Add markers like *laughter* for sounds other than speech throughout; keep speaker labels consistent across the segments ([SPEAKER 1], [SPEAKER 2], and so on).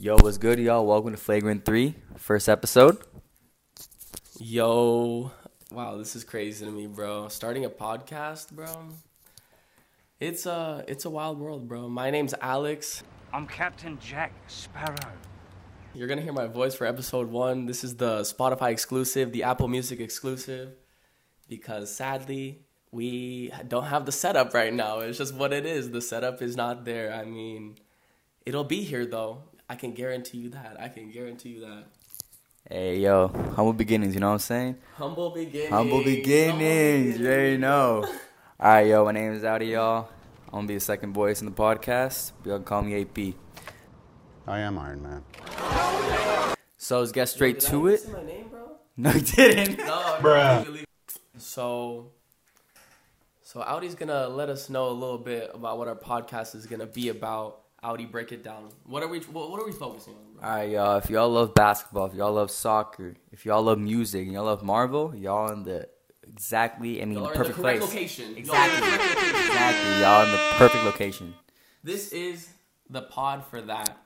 [SPEAKER 1] Yo, what's good, y'all? Welcome to Flagrant 3, first episode.
[SPEAKER 2] Yo, wow, this is crazy to me, bro. Starting a podcast, bro. It's a it's a wild world, bro. My name's Alex.
[SPEAKER 3] I'm Captain Jack Sparrow.
[SPEAKER 2] You're gonna hear my voice for episode one. This is the Spotify exclusive, the Apple Music exclusive, because sadly we don't have the setup right now. It's just what it is. The setup is not there. I mean, it'll be here though. I can guarantee you that. I can guarantee you that.
[SPEAKER 1] Hey, yo, humble beginnings, you know what I'm saying?
[SPEAKER 2] Humble beginnings.
[SPEAKER 1] Humble beginnings, you already know. *laughs* All right, yo, my name is Audi, y'all. I'm gonna be the second voice in the podcast. Y'all can call me AP.
[SPEAKER 4] I am Iron Man.
[SPEAKER 1] So let's get straight
[SPEAKER 2] Did I
[SPEAKER 1] to it.
[SPEAKER 2] say my name, bro?
[SPEAKER 1] No, you didn't. *laughs*
[SPEAKER 2] No,
[SPEAKER 4] Bruh.
[SPEAKER 2] So, so Audi's gonna let us know a little bit about what our podcast is gonna be about. Audi, break it down. What are we? What, what are we focusing on, bro?
[SPEAKER 1] All right, y'all. If y'all love basketball, if y'all love soccer, if y'all love music, and y'all love Marvel, y'all in the exactly, I mean, the
[SPEAKER 2] in the
[SPEAKER 1] perfect place.
[SPEAKER 2] location.
[SPEAKER 1] Exactly.
[SPEAKER 2] Y'all are in the correct location.
[SPEAKER 1] Exactly, y'all in the perfect location.
[SPEAKER 2] This is the pod for that.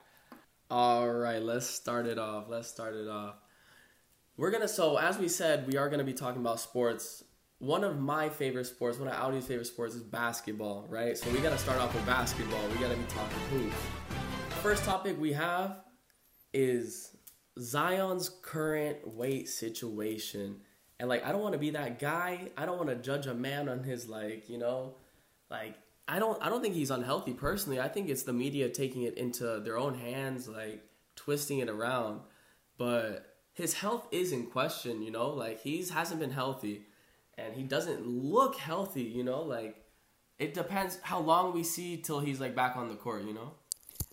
[SPEAKER 2] All right, let's start it off. Let's start it off. We're gonna. So as we said, we are gonna be talking about sports. One of my favorite sports, one of Audi's favorite sports, is basketball. Right. So we gotta start off with basketball. We gotta be talking hoops. First topic we have is Zion's current weight situation. And like I don't want to be that guy. I don't want to judge a man on his like, you know, like I don't I don't think he's unhealthy personally. I think it's the media taking it into their own hands like twisting it around. But his health is in question, you know? Like he's hasn't been healthy and he doesn't look healthy, you know? Like it depends how long we see till he's like back on the court, you know?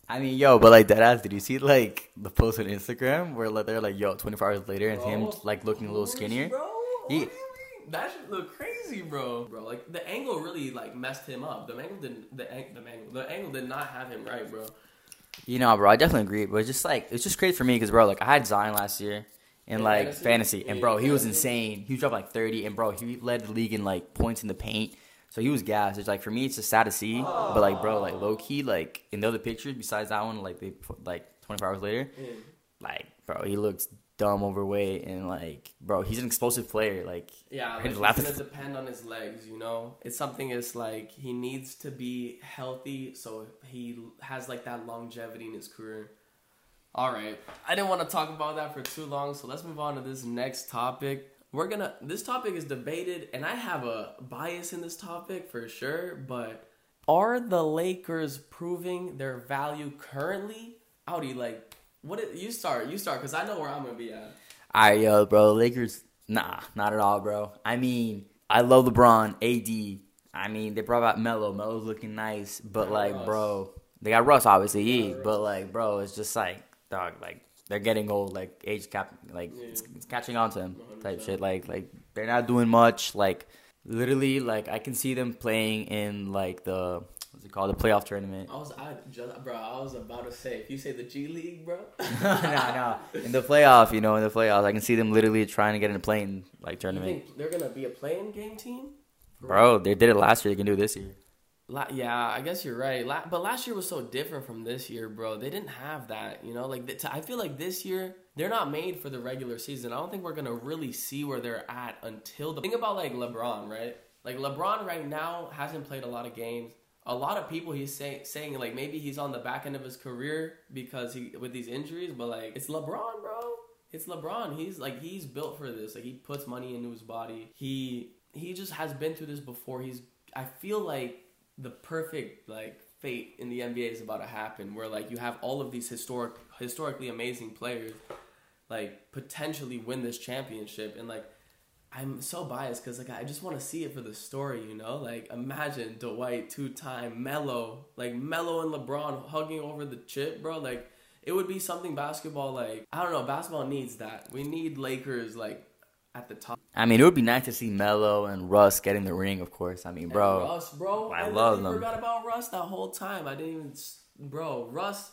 [SPEAKER 1] I mean, yo, but like that ass, did you see like the post on Instagram where like they're like, yo, 24 hours later, and him like looking a little skinnier?
[SPEAKER 2] Bro,
[SPEAKER 1] He-
[SPEAKER 2] do you mean? That should look crazy, bro. Bro, like the angle really like messed him up. The angle didn't. The, ang- the angle. The angle did not have him right, bro.
[SPEAKER 1] You know, bro, I definitely agree. But it's just like it's just crazy for me because, bro, like I had Zion last year in
[SPEAKER 2] In
[SPEAKER 1] like
[SPEAKER 2] fantasy?
[SPEAKER 1] fantasy, and
[SPEAKER 2] Yeah,
[SPEAKER 1] bro, he was insane. He dropped like 30, and bro, he led the league in like points in the paint. So he was gassed. It's like for me, it's just sad to see. But like, bro, like low key, like in the other pictures besides that one, like they put like 24 hours later, like bro, he looks dumb overweight and like, bro, he's an explosive player. Like,
[SPEAKER 2] Yeah, like it's gonna *laughs* depend on his legs. You know, it's something. Is like he needs to be healthy, so he has like that longevity in his career. All right, I didn't want to talk about that for too long, so let's move on to this next topic. We're gonna. This topic is debated, and I have a bias in this topic for sure. But are the Lakers proving their value currently? Audi, like, what? It, you start. You start, because I know where I'm gonna be at.
[SPEAKER 1] I yo, bro, Lakers, nah, not at all, bro. I mean, I love LeBron, AD. I mean, they brought out Melo. Melo's looking nice, but like,
[SPEAKER 2] Russ.
[SPEAKER 1] bro, they got Russ, obviously, he,
[SPEAKER 2] Russ.
[SPEAKER 1] but like, bro, it's just like, dog, like they're getting old, like age cap, like
[SPEAKER 2] Yeah.
[SPEAKER 1] it's, it's catching on to them, type
[SPEAKER 2] 100%.
[SPEAKER 1] shit. Like, like they're not doing much. Like, literally, like I can see them playing in like the what's it called, the playoff tournament.
[SPEAKER 2] I was, I just, bro. I was about to say, if you say the G League, bro. *laughs*
[SPEAKER 1] no, no, in the playoff, you know, in the playoffs, I can see them literally trying to get in a playing like tournament.
[SPEAKER 2] think they're gonna be a playing game team?
[SPEAKER 1] Bro, they did it last year. They can do it this year.
[SPEAKER 2] La- yeah, I guess you're right. La- but last year was so different from this year, bro. They didn't have that, you know. Like th- I feel like this year they're not made for the regular season. I don't think we're gonna really see where they're at until the. thing about like LeBron, right? Like LeBron right now hasn't played a lot of games. A lot of people he's say- saying like maybe he's on the back end of his career because he with these injuries, but like it's LeBron, bro. It's LeBron. He's like he's built for this. Like he puts money into his body. He he just has been through this before. He's I feel like the perfect like fate in the NBA is about to happen where like you have all of these historic historically amazing players like potentially win this championship and like I'm so biased because like I just want to see it for the story, you know. Like imagine Dwight two time Melo, like Melo and LeBron hugging over the chip, bro. Like it would be something basketball. Like I don't know, basketball needs that. We need Lakers like at the top.
[SPEAKER 1] I mean, it would be nice to see Melo and Russ getting the ring, of course. I mean,
[SPEAKER 2] And
[SPEAKER 1] bro.
[SPEAKER 2] Russ, bro.
[SPEAKER 1] I
[SPEAKER 2] I,
[SPEAKER 1] love them.
[SPEAKER 2] Forgot about Russ that whole time. I didn't even, bro. Russ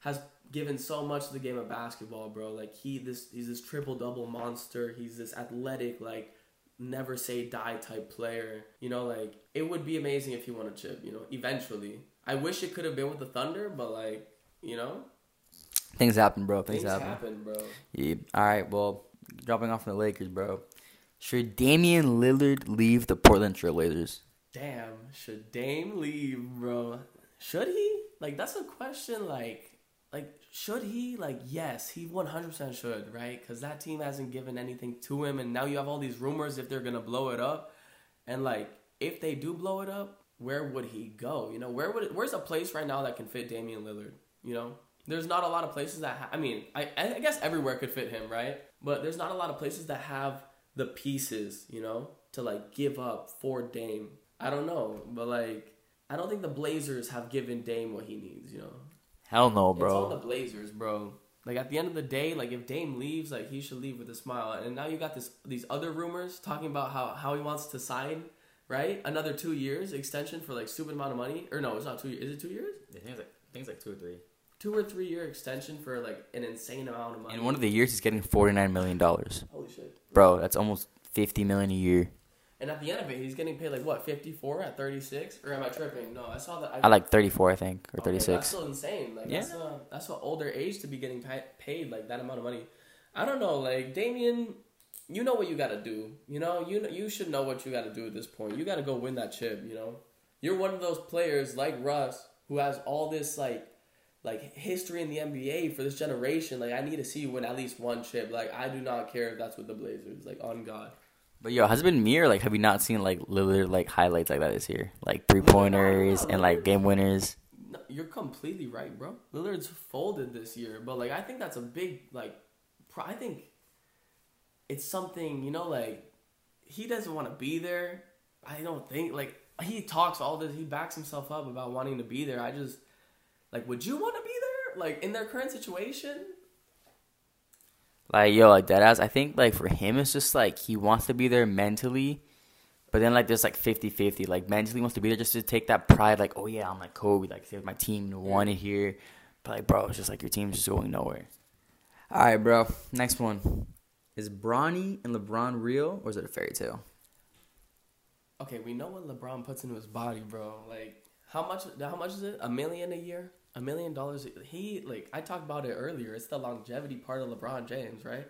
[SPEAKER 2] has given so much to the game of basketball, bro. Like he this he's this triple double monster. He's this athletic like never say die type player. You know, like it would be amazing if he won a chip. You know, eventually. I wish it could have been with the Thunder, but like you know,
[SPEAKER 1] Things happen, bro. Things,
[SPEAKER 2] Things
[SPEAKER 1] happen.
[SPEAKER 2] happen, bro.
[SPEAKER 1] Yeah. All right. Well, dropping off from the Lakers, bro. Should Damian Lillard leave the Portland Trailblazers?
[SPEAKER 2] Damn, should Dame leave, bro? Should he? Like that's a question. Like, like should he? Like, yes, he one hundred percent should, right? Because that team hasn't given anything to him, and now you have all these rumors if they're gonna blow it up, and like if they do blow it up, where would he go? You know, where would it, where's a place right now that can fit Damian Lillard? You know, there's not a lot of places that ha- I mean, I I guess everywhere could fit him, right? But there's not a lot of places that have the pieces, you know, to like give up for Dame. I don't know, but like I don't think the Blazers have given Dame what he needs, you know.
[SPEAKER 1] Hell no, bro.
[SPEAKER 2] It's all the
[SPEAKER 1] bro.
[SPEAKER 2] Blazers, bro. Like at the end of the day, like if Dame leaves, like he should leave with a smile. And now you got this these other rumors talking about how how he wants to sign, right? Another two years extension for like stupid amount of money. Or no, it's not two years. Is it two years?
[SPEAKER 1] Things like things like two or three.
[SPEAKER 2] Two or three year extension for like an insane amount of money.
[SPEAKER 1] In one of the years, he's getting forty nine million dollars,
[SPEAKER 2] Holy shit.
[SPEAKER 1] bro. That's almost fifty million a year.
[SPEAKER 2] And at the end of it, he's getting paid like what, fifty four at thirty six? Or am I tripping? No, I saw that.
[SPEAKER 1] I like thirty four, I think, or
[SPEAKER 2] Okay,
[SPEAKER 1] thirty
[SPEAKER 2] That's still insane. Like
[SPEAKER 1] Yeah.
[SPEAKER 2] that's a, that's an older age to be getting paid like that amount of money. I don't know, like Damien, you know what you got to do. You know, you you should know what you got to do at this point. You got to go win that chip. You know, you're one of those players like Russ who has all this like like history in the NBA for this generation. Like I need to see you win at least one chip. Like I do not care if that's with the Blazers. Like on God.
[SPEAKER 1] But yo, has it been me or like have you not seen like Lillard like highlights like that this year? Like three pointers and like game winners.
[SPEAKER 2] No, you're completely right, bro. Lillard's folded this year, but like I think that's a big like. Pro- I think it's something you know, like he doesn't want to be there. I don't think like he talks all this. He backs himself up about wanting to be there. I just like, would you want to be there? Like in their current situation?
[SPEAKER 1] Like yo, like that ass. I think like for him, it's just like he wants to be there mentally, but then like there's like 50-50. Like mentally wants to be there just to take that pride. Like oh yeah, I'm like Kobe. Like saved my team won it here. But like bro, it's just like your team's just going nowhere. All right, bro. Next one. Is Bronny and LeBron real or is it a fairy tale?
[SPEAKER 2] Okay, we know what LeBron puts into his body, bro. Like how much? How much is it? A million a year? A million dollars? He like I talked about it earlier. It's the longevity part of LeBron James, right?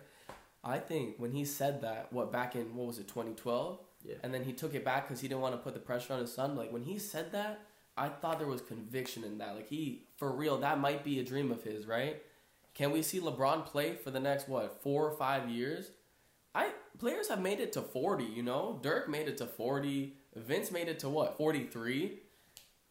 [SPEAKER 2] I think when he said that, what back in what was it, 2012?
[SPEAKER 1] Yeah.
[SPEAKER 2] And then he took it back because he didn't want to put the pressure on his son. Like when he said that, I thought there was conviction in that. Like he, for real, that might be a dream of his, right? Can we see LeBron play for the next what four or five years? I players have made it to forty. You know, Dirk made it to forty. Vince made it to what forty three.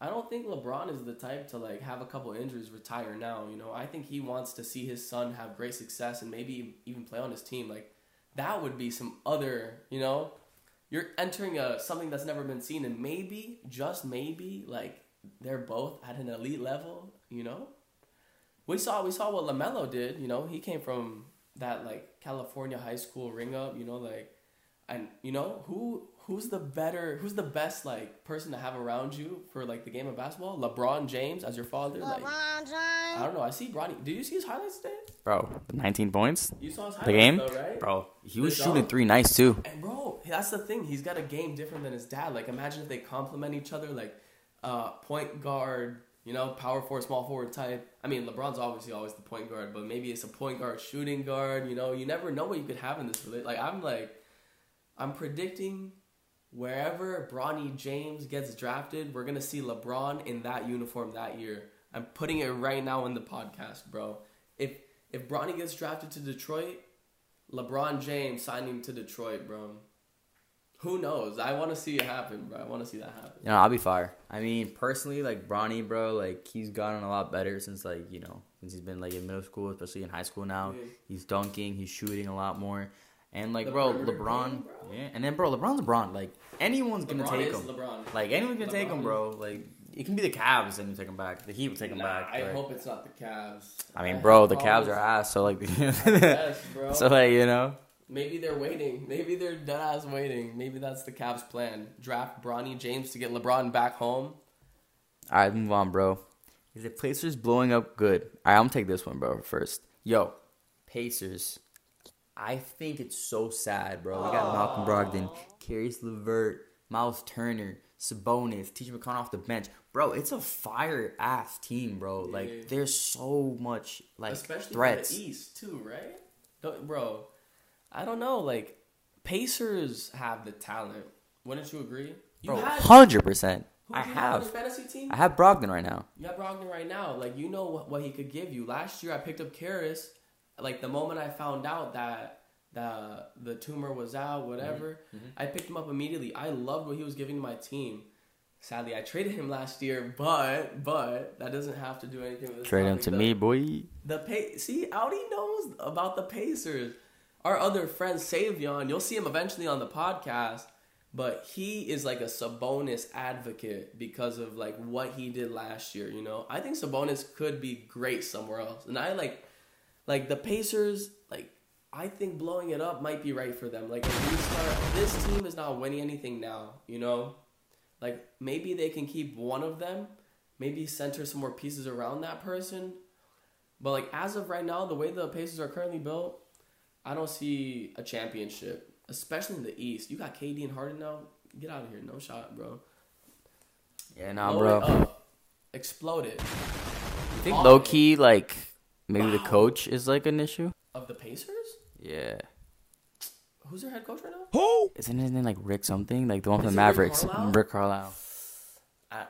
[SPEAKER 2] I don't think LeBron is the type to like have a couple injuries, retire now. You know, I think he wants to see his son have great success and maybe even play on his team. Like that would be some other. You know, you're entering a something that's never been seen, and maybe just maybe like they're both at an elite level. You know, we saw we saw what Lamelo did. You know, he came from that like California high school ring up. You know, like, and you know who who's the better who's the best like person to have around you for like the game of basketball? LeBron James as your father. Like, James. I don't know. I see Bronny. Did you see his highlights today?
[SPEAKER 1] Bro, 19 points?
[SPEAKER 2] You saw his highlights
[SPEAKER 1] The game?
[SPEAKER 2] though, right?
[SPEAKER 1] Bro, he was
[SPEAKER 2] The
[SPEAKER 1] shooting
[SPEAKER 2] dunk.
[SPEAKER 1] three nice too.
[SPEAKER 2] And bro, that's the thing. He's got a game different than his dad. Like imagine if they complement each other, like uh, point guard, you know, power forward, small forward type. I mean, LeBron's obviously always the point guard, but maybe it's a point guard, shooting guard. You know, you never know what you could have in this. rela- Like I'm like, I'm predicting wherever Bronny James gets drafted, we're gonna see LeBron in that uniform that year. I'm putting it right now in the podcast, bro. If if Bronny gets drafted to Detroit, LeBron James signing to Detroit, bro. Who knows? I want to see it happen, bro. I want to see that happen.
[SPEAKER 1] You know, I'll be fire. I mean, personally, like Bronny, bro, like he's gotten a lot better since like you know since he's been like in middle school, especially in high school now.
[SPEAKER 2] Yeah.
[SPEAKER 1] He's dunking, he's shooting a lot more, and like bro, LeBron, yeah, and then bro, LeBron's LeBron. Like anyone's gonna take him.
[SPEAKER 2] LeBron.
[SPEAKER 1] Like anyone's gonna take him, bro. Like it can be the Cavs and you take him back. The Heat will take him
[SPEAKER 2] Nah,
[SPEAKER 1] back.
[SPEAKER 2] I
[SPEAKER 1] but-
[SPEAKER 2] hope it's not the Cavs.
[SPEAKER 1] I mean,
[SPEAKER 2] I
[SPEAKER 1] bro, the Cavs are ass. So like, *laughs*
[SPEAKER 2] bro. *laughs*
[SPEAKER 1] so like you know.
[SPEAKER 2] Maybe they're waiting. Maybe they're dead ass waiting. Maybe that's the Cavs' plan. Draft Bronny James to get LeBron back home.
[SPEAKER 1] All right, move on, bro. Is the Pacers blowing up good? All right, I'm gonna take this one, bro. First, yo, Pacers. I think it's so sad, bro. We got Malcolm Brogdon, Caris LeVert, Miles Turner, Sabonis, TJ McConnell off the bench, bro. It's a fire ass team, bro.
[SPEAKER 2] Yeah.
[SPEAKER 1] Like there's so much like
[SPEAKER 2] especially
[SPEAKER 1] threats.
[SPEAKER 2] the East too, right? Don't, bro, I don't know. Like Pacers have the talent. Wouldn't you agree? You
[SPEAKER 1] Bro, hundred percent.
[SPEAKER 2] who
[SPEAKER 1] I
[SPEAKER 2] have. fantasy team.
[SPEAKER 1] I have Brogdon right now.
[SPEAKER 2] You have Brogdon right now. Like you know what, what he could give you. Last year I picked up Caris. Like the moment I found out that the the tumor was out, whatever,
[SPEAKER 1] Mm-hmm.
[SPEAKER 2] I picked him up immediately. I loved what he was giving to my team. Sadly, I traded him last year, but but that doesn't have to do anything with this
[SPEAKER 1] Trade him to
[SPEAKER 2] though.
[SPEAKER 1] me, boy.
[SPEAKER 2] The pay see Audi knows about the Pacers. Our other friend Savion, you'll see him eventually on the podcast, but he is like a Sabonis advocate because of like what he did last year. You know, I think Sabonis could be great somewhere else, and I like like the Pacers. Like I think blowing it up might be right for them. Like if start, this team is not winning anything now. You know, like maybe they can keep one of them, maybe center some more pieces around that person. But like as of right now, the way the Pacers are currently built, I don't see a championship, especially in the East. You got KD and Harden now. Get out of here, no shot, bro.
[SPEAKER 1] Yeah, nah,
[SPEAKER 2] Blow
[SPEAKER 1] bro.
[SPEAKER 2] it up. Explode it.
[SPEAKER 1] I think low key like maybe the coach is like an issue.
[SPEAKER 2] Of the Pacers?
[SPEAKER 1] Yeah.
[SPEAKER 2] Who's their head coach right now?
[SPEAKER 1] Isn't his name like Rick something? Like the one from the
[SPEAKER 2] it Rick
[SPEAKER 1] Mavericks,
[SPEAKER 2] Carlisle?
[SPEAKER 1] Rick Carlisle.
[SPEAKER 2] I,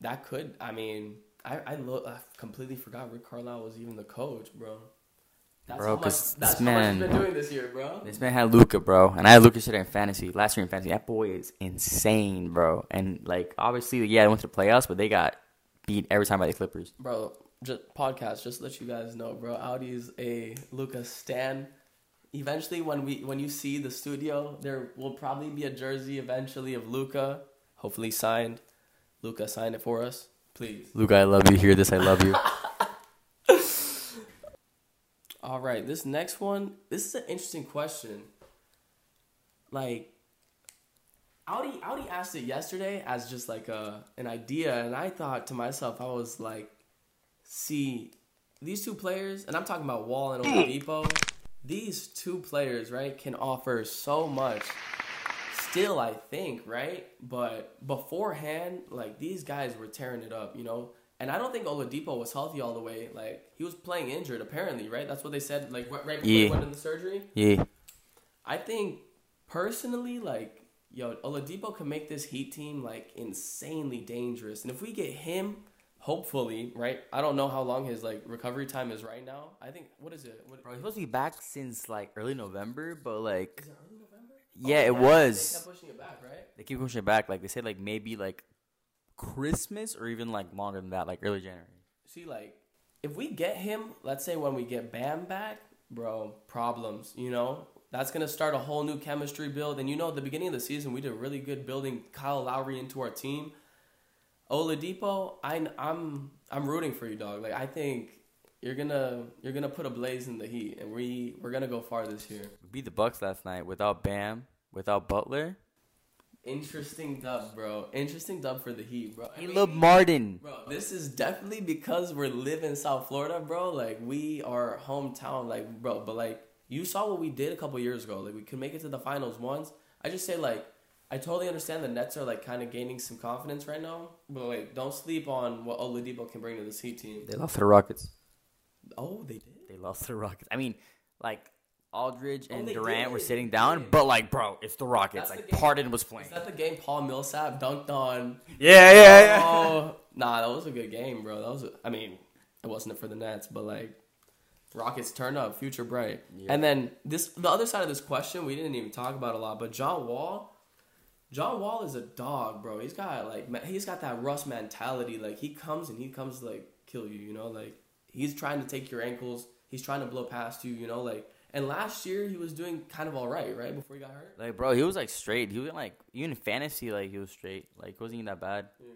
[SPEAKER 2] that could. I mean, I I, lo- I completely forgot Rick Carlisle was even the coach, bro. That's
[SPEAKER 1] Bro,
[SPEAKER 2] how much,
[SPEAKER 1] 'cause
[SPEAKER 2] that's
[SPEAKER 1] this
[SPEAKER 2] how
[SPEAKER 1] man-
[SPEAKER 2] much he's been doing this year, bro.
[SPEAKER 1] This man had Luka, bro, and I had Luka shit in fantasy last year in fantasy. That boy is insane, bro. And like obviously, yeah, they went to the playoffs, but they got beat every time by the Clippers.
[SPEAKER 2] bro. Just podcast, just let you guys know, bro. Audi's a Luka's stan. Eventually, when we when you see the studio, there will probably be a jersey eventually of Luka, hopefully signed. Luka, sign it for us, please.
[SPEAKER 1] Luka, I love you. Hear this? I love you. *laughs*
[SPEAKER 2] All right, this next one, this is an interesting question. Like, Audi, Audi asked it yesterday as just like a an idea, and I thought to myself, I was like, see, these two players, and I'm talking about Wall and Oladipo. These two players, right, can offer so much. Still, I think, right, but beforehand, like these guys were tearing it up, you know. And I don't think Oladipo was healthy all the way. Like he was playing injured, apparently, right? That's what they said. Like right right before he went into the surgery.
[SPEAKER 1] Yeah,
[SPEAKER 2] I think personally, like, yo, Oladipo can make this Heat team like insanely dangerous. And if we get him, hopefully, right? I don't know how long his like recovery time is right now. I think what is it? What,
[SPEAKER 1] bro, he's supposed to be back since like early November, but like
[SPEAKER 2] is it early November?
[SPEAKER 1] Yeah, oh, it
[SPEAKER 2] They
[SPEAKER 1] was.
[SPEAKER 2] kept pushing it back, right?
[SPEAKER 1] they keep pushing it back. Like they said, like maybe like Christmas or even like longer than that, like early January.
[SPEAKER 2] See, like, if we get him, let's say when we get Bam back, bro, problems. You know, that's gonna start a whole new chemistry build. And you know, at the beginning of the season, we did really good building Kyle Lowry into our team. Oladipo, I, I'm I'm rooting for you, dog. Like, I think you're gonna you're gonna put a blaze in the Heat, and we we're gonna go far this year.
[SPEAKER 1] We beat the Bucks last night without Bam, without Butler.
[SPEAKER 2] Interesting dub, bro. Interesting dub for the Heat, bro. I
[SPEAKER 1] Caleb
[SPEAKER 2] mean-
[SPEAKER 1] Martin.
[SPEAKER 2] Bro, this is definitely because we're live in South Florida, bro. Like we are hometown, like bro. But like you saw what we did a couple years ago. Like we could make it to the finals once. I just say like I totally understand the Nets are like kind of gaining some confidence right now. But like don't sleep on what Oladipo can bring to this Heat team.
[SPEAKER 1] They lost to the Rockets.
[SPEAKER 2] Oh, they did.
[SPEAKER 1] They lost to the Rockets. I mean, like Aldridge oh, and
[SPEAKER 2] Oh, they
[SPEAKER 1] Durant were sitting down,
[SPEAKER 2] did.
[SPEAKER 1] but like, bro, it's the Rockets.
[SPEAKER 2] That's
[SPEAKER 1] like
[SPEAKER 2] the game.
[SPEAKER 1] Harden was playing.
[SPEAKER 2] Is that the game Paul Millsap dunked on?
[SPEAKER 1] Yeah, yeah, yeah.
[SPEAKER 2] Oh, nah, that was a good game, bro. That was. A, I mean, it wasn't it for the Nets, but like, Rockets turned up, future bright.
[SPEAKER 1] Yeah.
[SPEAKER 2] And then this, the other side of this question, we didn't even talk about a lot, but John Wall. John Wall is a dog, bro. He's got like he's got that Russ mentality. Like he comes and he comes to like kill you, you know. Like he's trying to take your ankles. He's trying to blow past you, you know. Like and last year he was doing kind of all right, right before he got hurt.
[SPEAKER 1] Like, bro, he was like straight. He was like even fantasy, like he was straight. Like, wasn't even that bad. Yeah.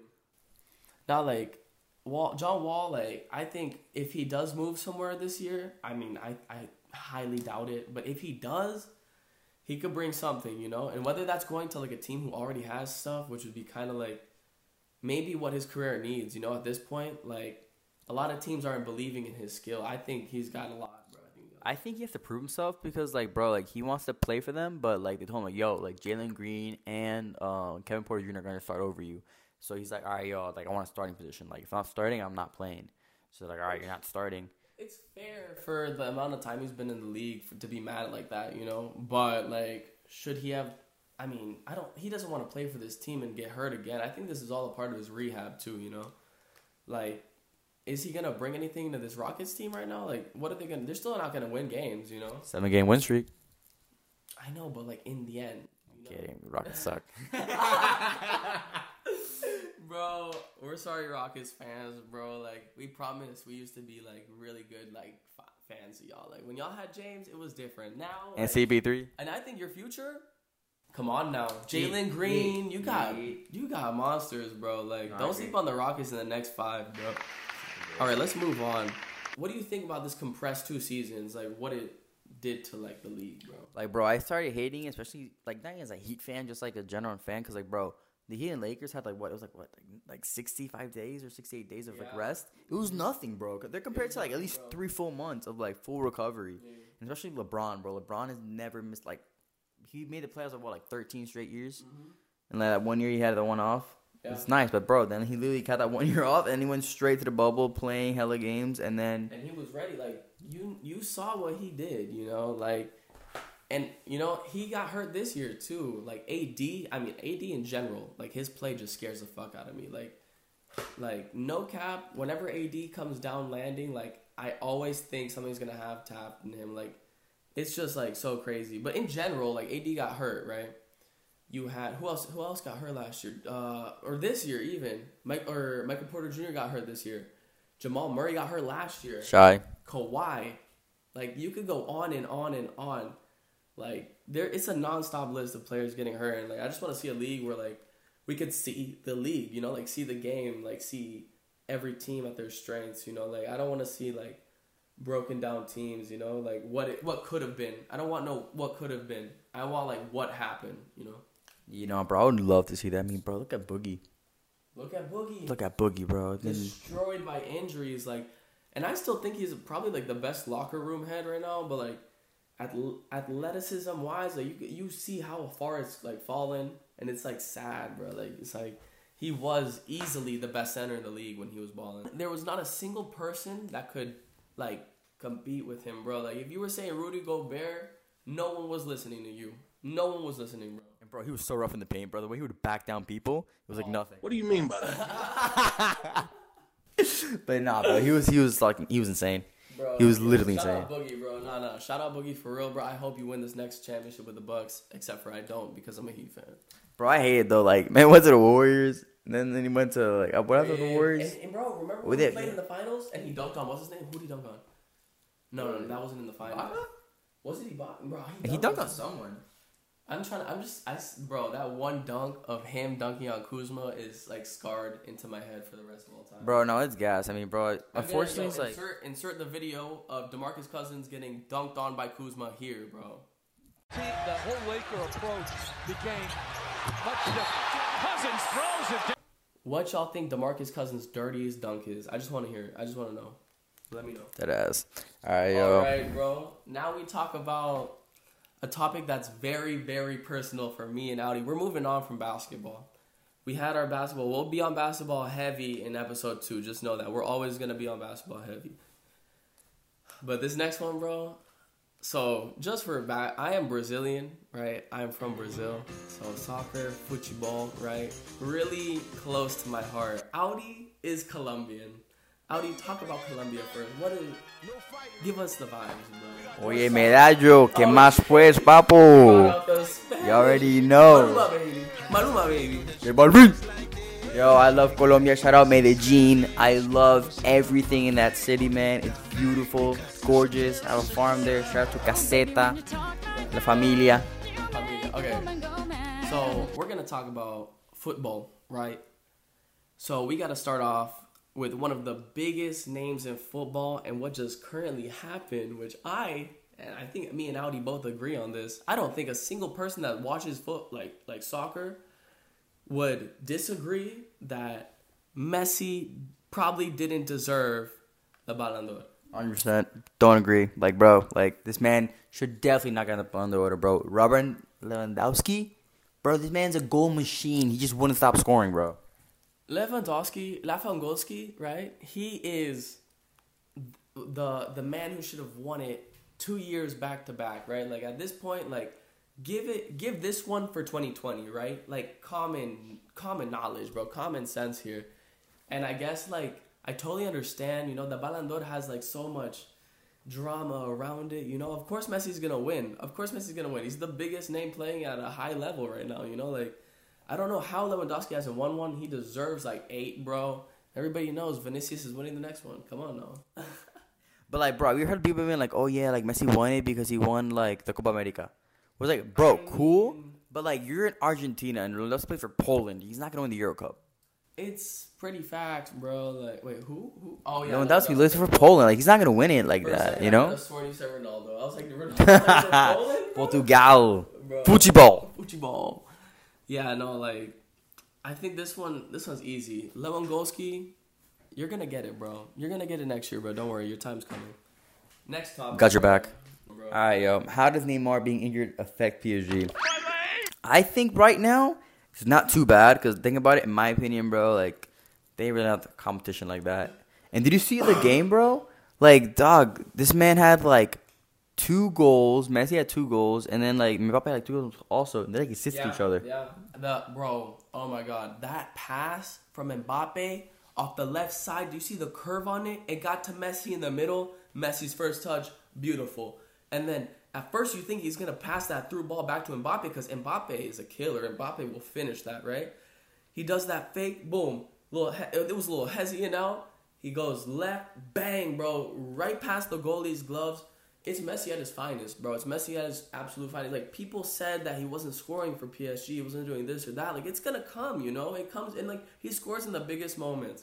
[SPEAKER 2] Now, like Wall, John Wall, like I think if he does move somewhere this year, I mean, I, I highly doubt it. But if he does, he could bring something, you know. And whether that's going to like a team who already has stuff, which would be kind of like maybe what his career needs, you know. At this point, like a lot of teams aren't believing in his skill. I think he's got a lot, bro. I think
[SPEAKER 1] I think he has to prove himself because, like, bro, like he wants to play for them, but like they told him, like, yo, like Jalen Green and um, Kevin Porter Jr. are gonna start over you. So he's like, all right, yo, like I want a starting position. Like if I'm starting, I'm not playing. So like, all right, you're not starting.
[SPEAKER 2] It's fair for the amount of time he's been in the league for, to be mad like that, you know. But like, should he have? I mean, I don't. He doesn't want to play for this team and get hurt again. I think this is all a part of his rehab too, you know. Like, is he gonna bring anything to this Rockets team right now? Like, what are they gonna? They're still not gonna win games, you know.
[SPEAKER 1] Seven game win streak.
[SPEAKER 2] I know, but like in the end, you know?
[SPEAKER 1] Kidding, Rockets suck. *laughs* *laughs*
[SPEAKER 2] bro, we're sorry, Rockets fans, bro. Like we promised, we used to be like really good, like f- fans of y'all. Like when y'all had James, it was different. Now,
[SPEAKER 1] And
[SPEAKER 2] like-
[SPEAKER 1] CP3.
[SPEAKER 2] and I think your future. Come on now, Jalen Green, you got you got monsters, bro. Like
[SPEAKER 1] No,
[SPEAKER 2] don't sleep on the Rockets in the next five, bro. All right, let's move on. What do you think about this compressed two seasons? Like what it did to like the league, bro?
[SPEAKER 1] Like, bro, I started hating, especially like not even as a Heat fan, just like a general fan, because like, bro, the Heat and Lakers had like what it was like what like, like sixty five days or sixty eight days of like rest. It was nothing, bro. They're compared to like at least
[SPEAKER 2] bro.
[SPEAKER 1] three full months of like full recovery, and especially LeBron, bro. LeBron has never missed like he made the playoffs of what like thirteen straight years, mm-hmm. and like, that one year he had the one off.
[SPEAKER 2] Yeah.
[SPEAKER 1] It's nice, but bro, then he literally got that one *laughs* year off, and he went straight to the bubble, playing hella games, and then
[SPEAKER 2] and he was ready. Like you, you saw what he did. You know, like, and you know he got hurt this year too. Like AD, I mean AD in general, like his play just scares the fuck out of me. Like, like no cap. Whenever AD comes down landing, like I always think something's gonna have to happen to him. Like, it's just like so crazy. But in general, like AD got hurt, right? You had who else? Who else got hurt last year? Uh, or this year even? Mike or Michael Porter Jr. got hurt this year. Jamal Murray got hurt last year.
[SPEAKER 1] shy.
[SPEAKER 2] Kawhi. Like you could go on and on and on. Like there it's a nonstop list of players getting hurt and like I just want to see a league where like we could see the league, you know, like see the game, like see every team at their strengths, you know, like I don't want to see like broken down teams, you know, like what it, what could have been. I don't want no what could have been. I want like what happened, you know.
[SPEAKER 1] You know, bro, I would love to see that. I mean, bro, look at Boogie.
[SPEAKER 2] Look at Boogie.
[SPEAKER 1] Look at Boogie, bro.
[SPEAKER 2] Destroyed by injuries. Like, and I still think he's probably like the best locker room head right now. But like, athleticism wise, like you you see how far it's like fallen, and it's like sad, bro. Like it's like he was easily the best center in the league when he was balling. There was not a single person that could like compete with him, bro. Like if you were saying Rudy Gobert, no one was listening to you. No one was listening, bro.
[SPEAKER 1] And bro, he was so rough in the paint, bro. The way he would back down people, it was like oh. nothing.
[SPEAKER 5] What do you mean by that? *laughs*
[SPEAKER 1] But nah, bro, he was he was like he was insane.
[SPEAKER 2] Bro,
[SPEAKER 1] He was literally
[SPEAKER 2] shout
[SPEAKER 1] insane.
[SPEAKER 2] out Boogie, bro. No, no, shout out Boogie for real, bro. I hope you win this next championship with the Bucks. Except for I don't because I'm a Heat fan.
[SPEAKER 1] Bro, I hate it though. Like, man, *laughs* went to the Warriors, and then then he went to like uh, what happened to the
[SPEAKER 2] eh,
[SPEAKER 1] Warriors?
[SPEAKER 2] and, and bro, remember
[SPEAKER 1] With
[SPEAKER 2] when he
[SPEAKER 1] it-
[SPEAKER 2] played in the finals and he dunked on what's his name? Who did he dunk on? No, no, no, that wasn't in the finals.
[SPEAKER 1] Ibaka?
[SPEAKER 2] Was it Ibaka? Bro,
[SPEAKER 1] And he dunked on someone.
[SPEAKER 2] I'm trying to. I'm just. I, s- bro, that one dunk of him dunking on Kuzma is like scarred into my head for the rest of all time.
[SPEAKER 1] Bro, no, it's gas. I mean, bro, unfortunately, it's like
[SPEAKER 2] insert, insert the video of Demarcus Cousins getting dunked on by Kuzma here, bro.
[SPEAKER 6] The whole Laker approach became much different. Cousins throws it. Down.
[SPEAKER 2] What y'all think Demarcus Cousins' dirtiest dunk is? I just want to hear. it. I just want to know. Let me know.
[SPEAKER 1] that ass. All right, yo.
[SPEAKER 2] All right, bro. Now we talk about a topic that's very, very personal for me and Audi. We're moving on from basketball. We had our basketball. We'll be on basketball heavy in episode two. Just know that we're always gonna be on basketball heavy. But this next one, bro. So just for back, I am Brazilian, right? I'm from Brazil, so soccer, football, right? Really close to my heart. Audi is Colombian. Audi, talk about Colombia first. What is? Give us the vibes, bro.
[SPEAKER 1] Oye, medallo, ¿qué oh, más pues, papo?
[SPEAKER 2] out the Spanish.
[SPEAKER 1] You already know.
[SPEAKER 2] Maluma, baby. Maluma, baby.
[SPEAKER 1] Balvin. Yo, I love Colombia. Shout out Medellin. I love everything in that city, man. It's beautiful, gorgeous. I have a farm there. Shout out to Caseta, La Familia.
[SPEAKER 2] Okay. So we're gonna talk about football, right? So we gotta start off with one of the biggest names in football and what just currently happened, which I and I think me and Audi both agree on this. I don't think a single person that watches foot like like soccer would disagree that Messi probably didn't deserve the Ballon d'Or.
[SPEAKER 1] Hundred percent. Don't agree. Like, bro, like this man should definitely not get on the Ballon d'Or, bro. Robert Lewandowski, bro, this man's a goal machine. He just wouldn't stop scoring, bro.
[SPEAKER 2] Lewandowski, Lewandowski, right? He is the the man who should have won it two years back to back, right? Like at this point, like give it give this one for 2020, right? Like common common knowledge, bro, common sense here. And I guess like I totally understand, you know, the Ballon d'Or has like so much drama around it, you know. Of course Messi's going to win. Of course Messi's going to win. He's the biggest name playing at a high level right now, you know, like I don't know how Lewandowski hasn't won one. He deserves like 8, bro. Everybody knows Vinicius is winning the next one. Come on now. *laughs*
[SPEAKER 1] But like, bro, we heard people being like, "Oh yeah, like Messi won it because he won like the Copa America." Was like, bro, cool, but like you're in Argentina and let's play for Poland. He's not gonna win the Euro Cup.
[SPEAKER 2] It's pretty fact, bro. Like, wait, who? Who? Oh yeah,
[SPEAKER 1] Lewandowski lives for Poland. Like he's not gonna win it like
[SPEAKER 2] a
[SPEAKER 1] that, you know.
[SPEAKER 2] could've sworn you said Ronaldo. I was like, Ronaldo for *laughs* Poland.
[SPEAKER 1] Portugal,
[SPEAKER 2] Bro.
[SPEAKER 1] football.
[SPEAKER 2] Football. Yeah, no, like I think this one this one's easy. Lewandowski, you're gonna get it, bro. You're gonna get it next year, bro. Don't worry, your time's coming. Next topic.
[SPEAKER 1] Got your back.
[SPEAKER 2] Bro.
[SPEAKER 1] All right, yo. How does Neymar being injured affect PSG? I think right now it's not too bad because think about it. In my opinion, bro, like they really have the competition like that. And did you see the game, bro? Like, dog, this man had like two goals. Messi had two goals, and then like Mbappe had like two goals also. And they like assist
[SPEAKER 2] yeah,
[SPEAKER 1] each other.
[SPEAKER 2] Yeah. The bro, oh my god. That pass from Mbappe off the left side, do you see the curve on it? It got to Messi in the middle. Messi's first touch, beautiful. And then at first you think he's gonna pass that through ball back to Mbappe because Mbappe is a killer. Mbappe will finish that, right? He does that fake, boom. Little, he- it was a little hesitant out. He goes left, bang, bro, right past the goalie's gloves. It's Messi at his finest, bro. It's Messi at his absolute finest. Like people said that he wasn't scoring for PSG, he wasn't doing this or that. Like it's gonna come, you know. It comes and like he scores in the biggest moments.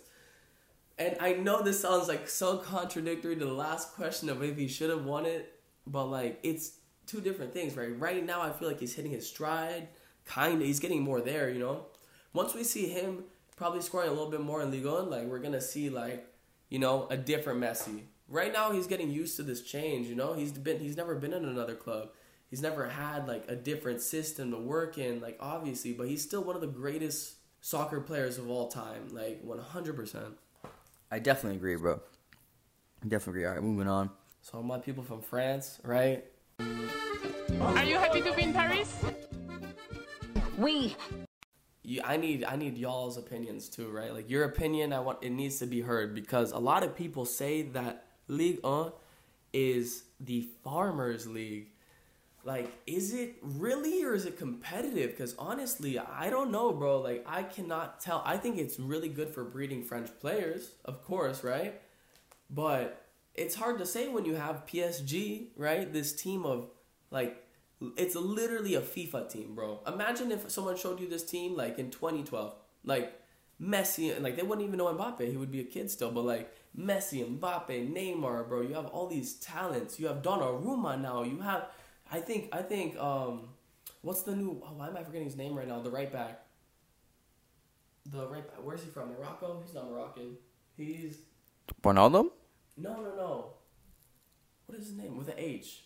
[SPEAKER 2] And I know this sounds like so contradictory to the last question of if he should have won it, but like it's two different things, right? Right now, I feel like he's hitting his stride, kind of. He's getting more there, you know. Once we see him probably scoring a little bit more in Ligue 1, like we're gonna see like you know a different Messi. Right now, he's getting used to this change. You know, he's been he's never been in another club. He's never had like a different system to work in, like obviously, but he's still one of the greatest soccer players of all time, like one hundred percent.
[SPEAKER 1] I definitely agree, bro. I definitely agree. All right, moving on.
[SPEAKER 2] So my people from France, right?
[SPEAKER 7] Are you happy to be in Paris?
[SPEAKER 8] We
[SPEAKER 2] you, I need I need y'all's opinions too, right? Like your opinion, I want it needs to be heard because a lot of people say that Ligue 1 is the farmers league. Like, is it really or is it competitive? Because honestly, I don't know, bro. Like, I cannot tell. I think it's really good for breeding French players, of course, right? But it's hard to say when you have PSG, right? This team of like it's literally a FIFA team, bro. Imagine if someone showed you this team like in 2012, like Messi, and like they wouldn't even know Mbappe. He would be a kid still, but like Messi, Mbappe, Neymar, bro. You have all these talents. You have Donnarumma now. You have, I think, I think, um, what's the new? Oh, why am I forgetting his name right now? The right back. The right back. Where's he from? Morocco? He's not Moroccan. He's
[SPEAKER 1] Ronaldo?
[SPEAKER 2] no, no, no. What is his name with an H?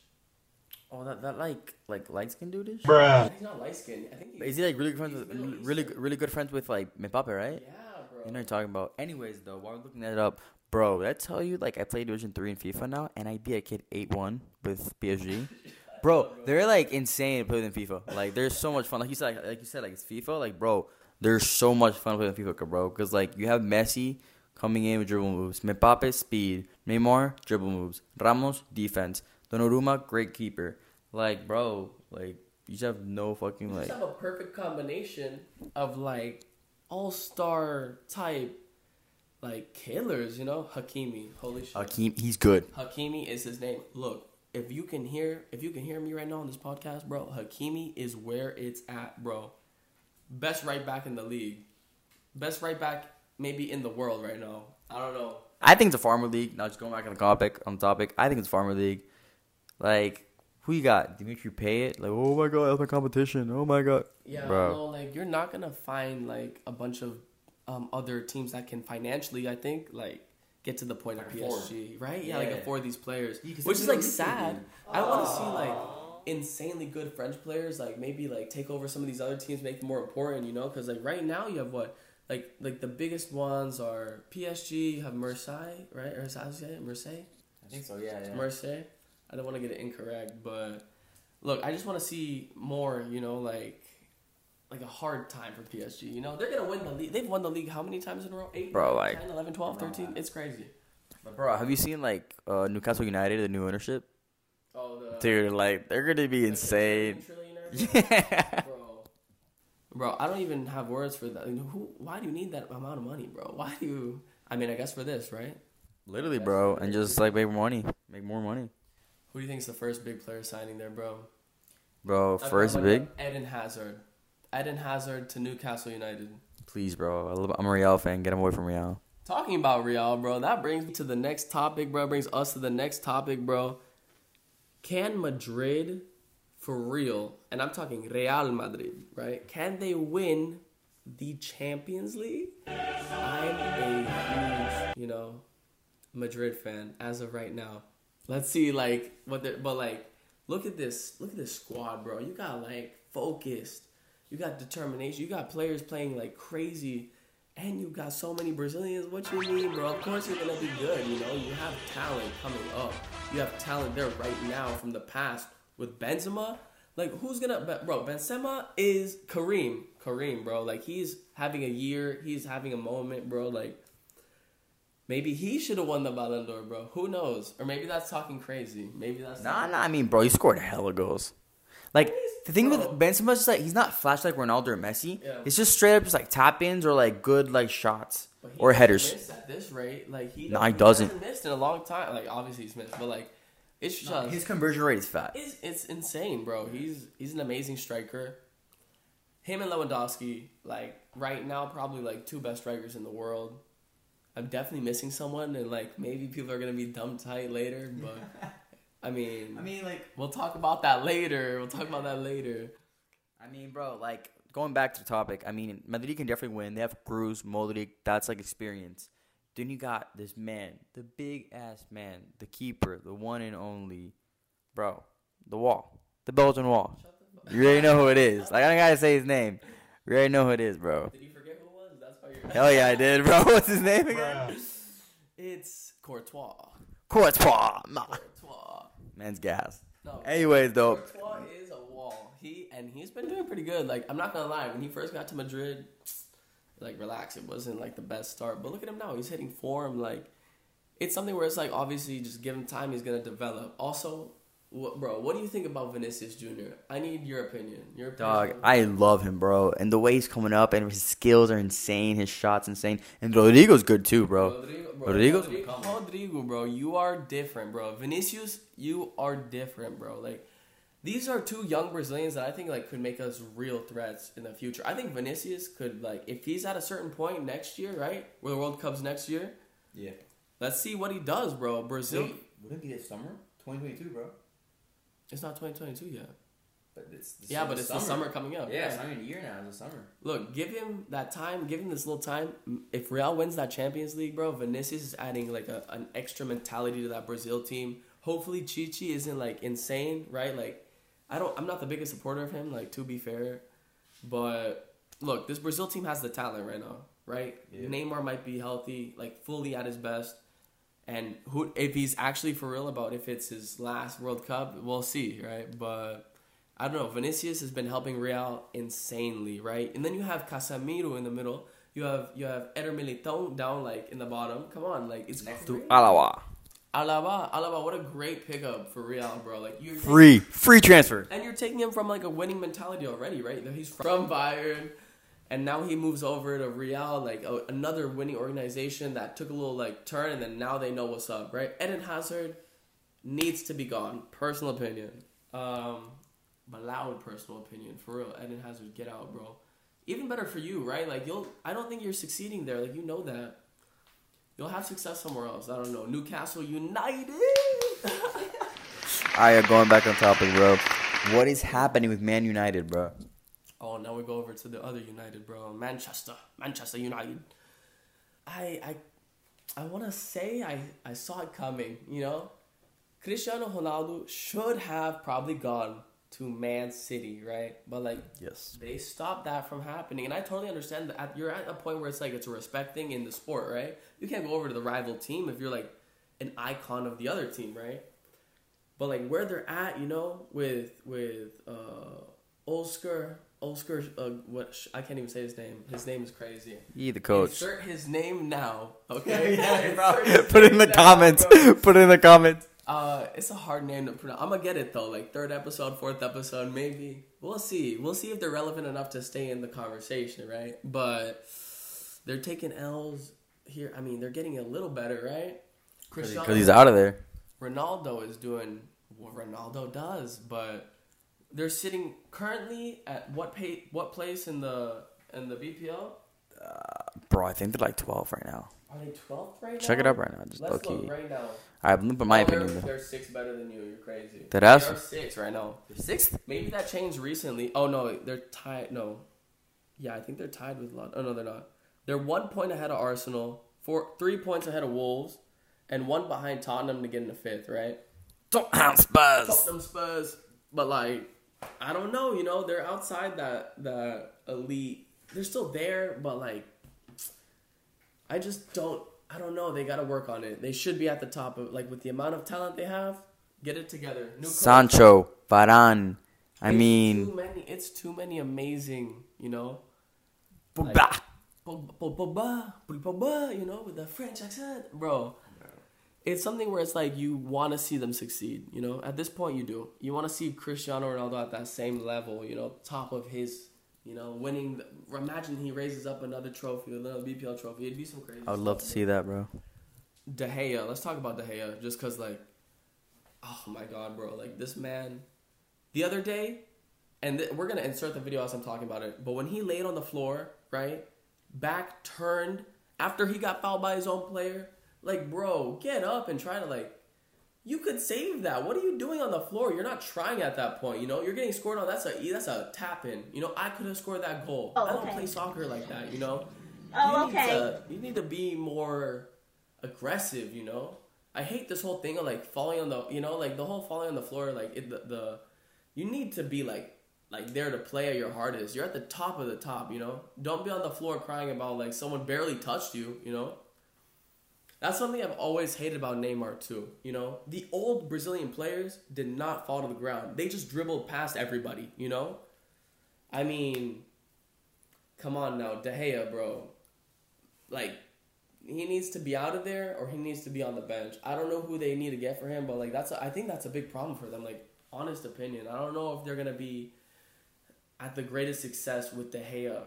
[SPEAKER 1] Oh, that that like like light skin dude is.
[SPEAKER 2] He's not light skinned. I think he's,
[SPEAKER 1] Is he like really good friends with really really good friends with like Mbappe, right?
[SPEAKER 2] Yeah, bro.
[SPEAKER 1] You know what I'm talking about. Anyways, though, while we're looking that up, bro, did I tell you like I play Division Three in FIFA now, and I beat a kid eight one with PSG. *laughs* Bro, they're like insane playing in FIFA. Like, there's so much fun. Like you said, like, like you said, like it's FIFA. Like, bro, there's so much fun playing FIFA, bro. Because like you have Messi coming in with dribble moves, Mbappe speed, Neymar dribble moves, Ramos defense, Donnarumma great keeper. Like, bro, like you just have no fucking
[SPEAKER 2] You
[SPEAKER 1] like.
[SPEAKER 2] just have a perfect combination of like all star type like killers, you know? Hakimi. Holy shit.
[SPEAKER 1] Hakeem, he's good.
[SPEAKER 2] Hakimi is his name. Look, if you can hear if you can hear me right now on this podcast, bro, Hakimi is where it's at, bro. Best right back in the league. Best right back maybe in the world right now. I don't know.
[SPEAKER 1] I think it's a farmer league. Now just going back on the topic on the topic, I think it's farmer league. Like, who you got? Dimitri Payet? Like, oh my god, that's my competition. Oh my god.
[SPEAKER 2] Yeah,
[SPEAKER 1] Bro.
[SPEAKER 2] no, like you're not gonna find like a bunch of um, other teams that can financially, I think, like get to the point of
[SPEAKER 1] Like afford.
[SPEAKER 2] PSG, right? Yeah, like
[SPEAKER 1] Yeah.
[SPEAKER 2] afford these players,
[SPEAKER 1] Yeah,
[SPEAKER 2] which is like sad. I want to see like insanely good French players, like maybe like take over some of these other teams, make them more important, you know? Because like right now you have what, like like the biggest ones are PSG, you have Marseille, right? Or is that how it? Marseille.
[SPEAKER 1] I think so. Yeah, yeah.
[SPEAKER 2] Marseille. I don't want to get it incorrect, but look, I just want to see more. You know, like like a hard time for PSG. You know, they're gonna win the league. They've won the league how many times in a row? Eight,
[SPEAKER 1] Bro, like-
[SPEAKER 2] 10, 11, 12, 13? It's crazy.
[SPEAKER 1] But bro, have you seen like uh, Newcastle United, the new ownership?
[SPEAKER 2] Oh, the
[SPEAKER 1] Dude, like they're gonna be insane. *laughs* Yeah.
[SPEAKER 2] bro. Bro, I don't even have words for that. You know, who? Why do you need that amount of money, bro? Why do you? I mean, I guess for this, right?
[SPEAKER 1] Literally, bro, and just like make more money, make more money,
[SPEAKER 2] Who do you think is the first big player signing there, bro?
[SPEAKER 1] bro. First
[SPEAKER 2] like,
[SPEAKER 1] big,
[SPEAKER 2] Eden Hazard. Eden Hazard to Newcastle United.
[SPEAKER 1] please, bro. I'm a Real fan. Get him away from Real.
[SPEAKER 2] Talking about Real, bro, that brings me to the next topic, bro. Brings us to the next topic, bro. Can Madrid, for real, and I'm talking Real Madrid, right? Can they win the Champions League? I'm a huge, you know, Madrid fan as of right now. Let's see, like what but like, look at this, look at this squad, bro. You got like focused, you got determination, you got players playing like crazy, and you got so many Brazilians. What you mean, bro? Of course you're gonna be good. You know, you have talent coming up. You have talent there right now from the past with Benzema. Like who's gonna, bro? Benzema is Kareem. Kareem, bro. Like he's having a year. He's having a moment, bro. Like maybe he should have won the Ballon d'Or, bro. Who knows? Or maybe that's talking crazy. Maybe that's
[SPEAKER 1] Nah, nah. I mean, bro, he scored a hella goals. Like the thing with. Benzema is like he's not flash like Ronaldo or Messi.
[SPEAKER 2] Yeah.
[SPEAKER 1] It's just straight up just like tap ins or like good like shots
[SPEAKER 2] he
[SPEAKER 1] or headers.
[SPEAKER 2] At this rate, like he,
[SPEAKER 1] No, he
[SPEAKER 2] he
[SPEAKER 1] doesn't.
[SPEAKER 2] hasn't missed in a long time. Like obviously he's missed, but like it's just
[SPEAKER 1] His conversion rate is fat.
[SPEAKER 2] It's, it's insane, bro. He's he's an amazing striker. Him and Lewandowski, like right now, probably like two best strikers in the world. I'm definitely missing someone, and like maybe people are gonna be dumb tight later, but *laughs* I mean, I
[SPEAKER 1] mean, like,
[SPEAKER 2] we'll talk about that later. We'll talk about that later.
[SPEAKER 1] I mean, bro, like going back to the topic. I mean, Madrid can definitely win. They have Kroos, Modric. That's like experience. Then you got this man, the big ass man, the keeper, the one and only, bro, the wall, the Belgian wall. You already know who it is. Like I don't gotta say his name. You already know who it is, bro.
[SPEAKER 2] Did you forget who it was? That's why you're.
[SPEAKER 1] Hell yeah, I did, bro. *laughs* What's his name again?
[SPEAKER 2] It's Courtois.
[SPEAKER 1] Courtois. Nah.
[SPEAKER 2] Courtois.
[SPEAKER 1] Man's gas.
[SPEAKER 2] No.
[SPEAKER 1] Anyways, though,
[SPEAKER 2] Courtois is a wall. He and he's been doing pretty good. Like I'm not gonna lie, when he first got to Madrid, like relax, it wasn't like the best start. But look at him now; he's hitting form. Like it's something where it's like obviously just give him time, he's gonna develop. Also, what, bro, what do you think about Vinicius Junior? I need your opinion. Your
[SPEAKER 1] Dog. I love him, bro. And the way he's coming up and his skills are insane. His shots insane. And Rodrygo's good too, bro.
[SPEAKER 2] Rodrygo, bro,
[SPEAKER 1] Rodrygo's
[SPEAKER 2] Rodrygo, Rodrygo, bro, you are different, bro. Vinicius, you are different, bro. Like these are two young Brazilians that I think like could make us real threats in the future. I think Vinicius could like if he's at a certain point next year, right, where the World Cup's next year.
[SPEAKER 1] Yeah.
[SPEAKER 2] Let's see what he does, bro. Brazil,
[SPEAKER 1] Would it be this summer? 2022, bro.
[SPEAKER 2] It's not 2022 yet.
[SPEAKER 1] But it's
[SPEAKER 2] Yeah, but it's the summer coming up.
[SPEAKER 1] Yeah, it's not even a year now. It's the summer.
[SPEAKER 2] Look, give him that time. Give him this little time. If Real wins that Champions League, bro, Vinicius is adding like a, an extra mentality to that Brazil team. Hopefully, Tite isn't like insane, right? Like, I don't. I'm not the biggest supporter of him. Like, to be fair, but look, this Brazil team has the talent right now, right?
[SPEAKER 1] Yeah.
[SPEAKER 2] Neymar might be healthy, like fully at his best. And who, if he's actually for real about if it's his last World Cup, we'll see, right? But I don't know. Vinicius has been helping Real insanely, right? And then you have Casemiro in the middle. You have you have Eder Militão down like in the bottom. Come on, like it's
[SPEAKER 1] Next to Alawa.
[SPEAKER 2] Alaba, Alaba, what a great pickup for Real, bro. Like you're
[SPEAKER 1] Free. Free transfer.
[SPEAKER 2] and you're taking him from like a winning mentality already, right? He's from Bayern, and now he moves over to Real, like a, another winning organization that took a little like turn, and then now they know what's up, right? Eden Hazard needs to be gone. Personal opinion, um, but loud personal opinion for real. Eden Hazard, get out, bro. Even better for you, right? Like you'll, I don't think you're succeeding there. Like you know that. You'll have success somewhere else. I don't know. Newcastle United. *laughs*
[SPEAKER 1] I Alright, going back on topic, bro. What is happening with Man United, bro?
[SPEAKER 2] Oh, now we go over to the other United, bro. Manchester, Manchester United. I, I, I want to say I I saw it coming. You know, Cristiano Ronaldo should have probably gone to Man City, right? But like
[SPEAKER 1] Yes.
[SPEAKER 2] they stopped that from happening, and I totally understand that. At- You're at a point where it's like it's a respect thing in the sport, right? You can't go over to the rival team if you're like an icon of the other team, right? But like where they're at, you know, with with uh, Oscar, Oscar, uh, what sh- I can't even say his name. His name is crazy.
[SPEAKER 1] He the coach.
[SPEAKER 2] Insert his name now, okay? *laughs* yeah, bro.
[SPEAKER 1] Put it in the
[SPEAKER 2] now,
[SPEAKER 1] comments.
[SPEAKER 2] bro. *laughs*
[SPEAKER 1] Put it in the comments.
[SPEAKER 2] Uh, it's a hard name to pronounce. I'm gonna get it though. Like third episode, fourth episode, maybe. We'll see. We'll see if they're relevant enough to stay in the conversation, right? But they're taking L's here. I mean, they're getting a little better, right? Cristiano
[SPEAKER 1] Because he's out of there.
[SPEAKER 2] Ronaldo is doing what Ronaldo does, but they're sitting currently at what pay, what place in the in the BPL?
[SPEAKER 1] Uh, bro, I think they're like 12 right now.
[SPEAKER 2] Are they 12th right now?
[SPEAKER 1] Check it up right now, just
[SPEAKER 2] Let's
[SPEAKER 1] low
[SPEAKER 2] look right now.
[SPEAKER 1] I in my
[SPEAKER 2] Oh, they're-
[SPEAKER 1] opinion,
[SPEAKER 2] they're six better than you. You're crazy.
[SPEAKER 1] Dead ass?
[SPEAKER 2] They are six right now.
[SPEAKER 1] Sixth?
[SPEAKER 2] Maybe that changed recently. Oh no, they're tied. No, yeah, I think they're tied with. Lon- Oh no, they're not. They're one point ahead of Arsenal, four, three points ahead of Wolves, and one behind Tottenham to get into fifth. Right?
[SPEAKER 1] Tottenham Spurs.
[SPEAKER 2] Tottenham Spurs, but like, I don't know. You know, they're outside that the elite. They're still there, but like, I just don't. I don't know. They got to work on it. They should be at the top of like with the amount of talent they have. Get it together. New.
[SPEAKER 1] Sancho, Varane. I
[SPEAKER 2] It's
[SPEAKER 1] mean,
[SPEAKER 2] too many. It's too many amazing. You know,
[SPEAKER 1] Pogba.
[SPEAKER 2] Pogba, you know, with the French accent, bro. It's something where it's like you want to see them succeed. You know, at this point, you do. You want to see Cristiano Ronaldo at that same level. You know, top of his. You know, winning. The, imagine he raises up another trophy, another BPL trophy. It'd be some crazy.
[SPEAKER 1] I would love to see that, bro.
[SPEAKER 2] De Gea. Let's talk about De Gea, just cause like, oh my god, bro! Like this man, the other day, and th- we're gonna insert the video as I'm talking about it. But when he laid on the floor, right, back turned after he got fouled by his own player, like, bro, get up and try to like. You could save that. What are you doing on the floor? You're not trying at that point. You know, you're getting scored on. That's a that's a tap in. You know, I could have scored that goal.
[SPEAKER 8] Oh,
[SPEAKER 2] I don't
[SPEAKER 8] okay.
[SPEAKER 2] play soccer like that. You know.
[SPEAKER 8] Oh,
[SPEAKER 2] you need
[SPEAKER 8] okay.
[SPEAKER 2] to- you need to be more aggressive, you know. I hate this whole thing of like falling on the, you know, like the whole falling on the floor. Like it, the, the, you need to be like, like there to play at your hardest. You're at the top of the top, you know. Don't be on the floor crying about like someone barely touched you, you know. That's something I've always hated about Neymar too. You know, the old Brazilian players did not fall to the ground. They just dribbled past everybody. You know, I mean, come on now, De Gea, bro. Like, he needs to be out of there or he needs to be on the bench. I don't know who they need to get for him, but like that's a, I think that's a big problem for them. Like, honest opinion, I don't know if they're gonna be at the greatest success with De Gea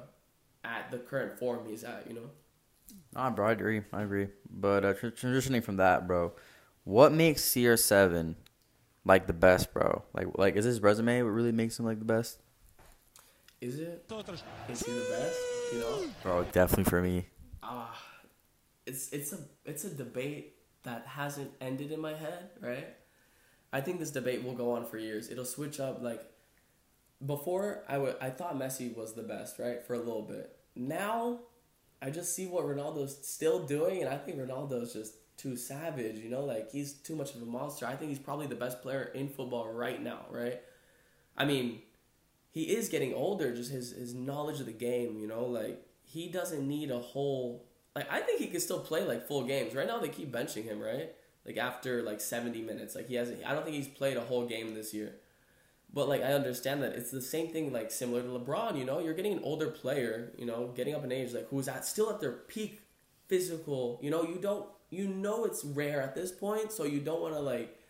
[SPEAKER 2] at the current form he's at. You know.
[SPEAKER 1] Nah, bro, I agree. I agree. But uh, tr- transitioning from that, bro, what makes CR7 like the best, bro? Like, like is his resume what really makes him like the best?
[SPEAKER 2] Is it? Is he the best? You know.
[SPEAKER 1] Bro, definitely for me.
[SPEAKER 2] Ah, it's it's a it's a debate that hasn't ended in my head, right? I think this debate will go on for years. It'll switch up like before I would I thought Messi was the best, right? For a little bit. Now I just see what Ronaldo's still doing and I think Ronaldo's just too savage, you know, like he's too much of a monster. I think he's probably the best player in football right now, right? I mean, he is getting older, just his his knowledge of the game, you know, like he doesn't need a whole like I think he can still play like full games. Right now they keep benching him, right? Like after like 70 minutes. Like he hasn't I don't think he's played a whole game this year. But like I understand that it's the same thing like similar to LeBron, you know, you're getting an older player, you know, getting up in age like who's at still at their peak physical, you know, you don't you know it's rare at this point, so you don't want to like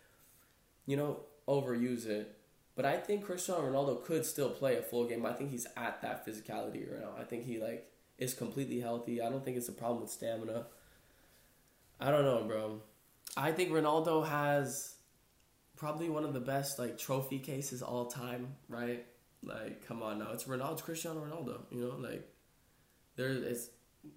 [SPEAKER 2] you know, overuse it. But I think Cristiano Ronaldo could still play a full game. I think he's at that physicality right now. I think he like is completely healthy. I don't think it's a problem with stamina. I don't know, bro. I think Ronaldo has probably one of the best like trophy cases all time, right? Like, come on now, it's Ronaldo, Cristiano Ronaldo. You know, like there is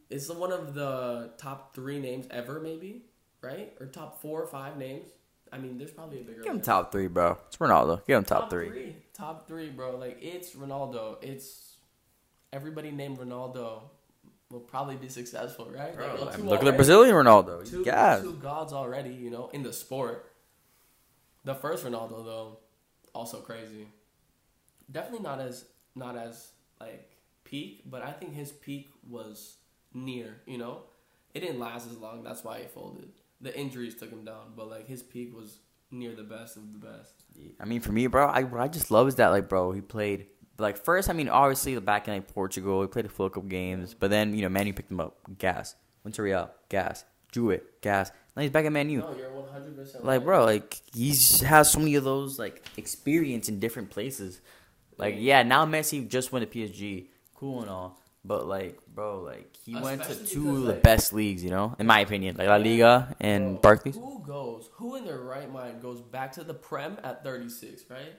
[SPEAKER 2] it's one of the top three names ever, maybe, right? Or top four or five names. I mean, there's probably a bigger.
[SPEAKER 1] Give him top three, bro. It's Ronaldo. Give him top, three.
[SPEAKER 2] Top three, bro. Like it's Ronaldo. It's everybody named Ronaldo. will probably be successful, right?
[SPEAKER 1] Bro,
[SPEAKER 2] Like,
[SPEAKER 1] I
[SPEAKER 2] two
[SPEAKER 1] mean, look at the. Brazilian Ronaldo.
[SPEAKER 2] Two, two gods already, you know, in the sport. The first Ronaldo though, also crazy. Definitely not as not as like peak, but I think his peak was near. You know, it didn't last as long. That's why he folded. The injuries took him down, but like his peak was near the best of the best.
[SPEAKER 1] I mean, for me, bro, I what I just love is that like, bro, he played like first. I mean, obviously the back in like Portugal, he played a cup games, but then you know, Manu picked him up, gas. Went to Real, gas. Drew it, gas. Now he's back at Manu.
[SPEAKER 2] No, you're one hundred percent
[SPEAKER 1] Like, bro, like he has so many of those like experience in different places. Like, yeah, now Messi just went to PSG, cool and all, but like, bro, like he went to two
[SPEAKER 2] because,
[SPEAKER 1] of the
[SPEAKER 2] like-
[SPEAKER 1] best leagues, you know, in my opinion, like La Liga and Barclays.
[SPEAKER 2] Who goes? Who in their right mind goes back to the Prem at 36? Right?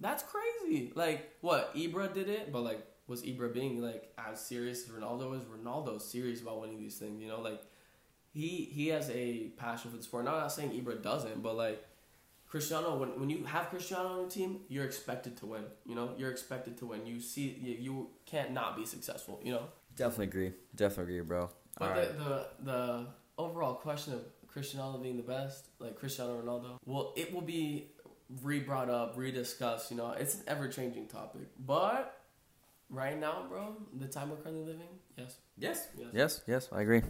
[SPEAKER 2] That's crazy. Like what? Ibra did it, but like, was Ibra being like as serious as Ronaldo is? Ronaldo serious about winning these things. You know, like he he has a passion for the sport. Now, I'm not saying Ibra doesn't, but like Cristiano, when when you have Cristiano on your team, you're expected to win. You know, you're expected to win. You see, you, you can't not be successful. You know.
[SPEAKER 1] Definitely agree. Definitely agree, bro.
[SPEAKER 2] But
[SPEAKER 1] All
[SPEAKER 2] the,
[SPEAKER 1] right.
[SPEAKER 2] the the overall question of Cristiano being the best, like Cristiano Ronaldo, well, it will be re-brought up, rediscussed. You know, it's an ever-changing topic. But right now, bro, the time we're currently living, yes,
[SPEAKER 1] Yes.
[SPEAKER 2] yes,
[SPEAKER 1] Yes. Yes. I agree.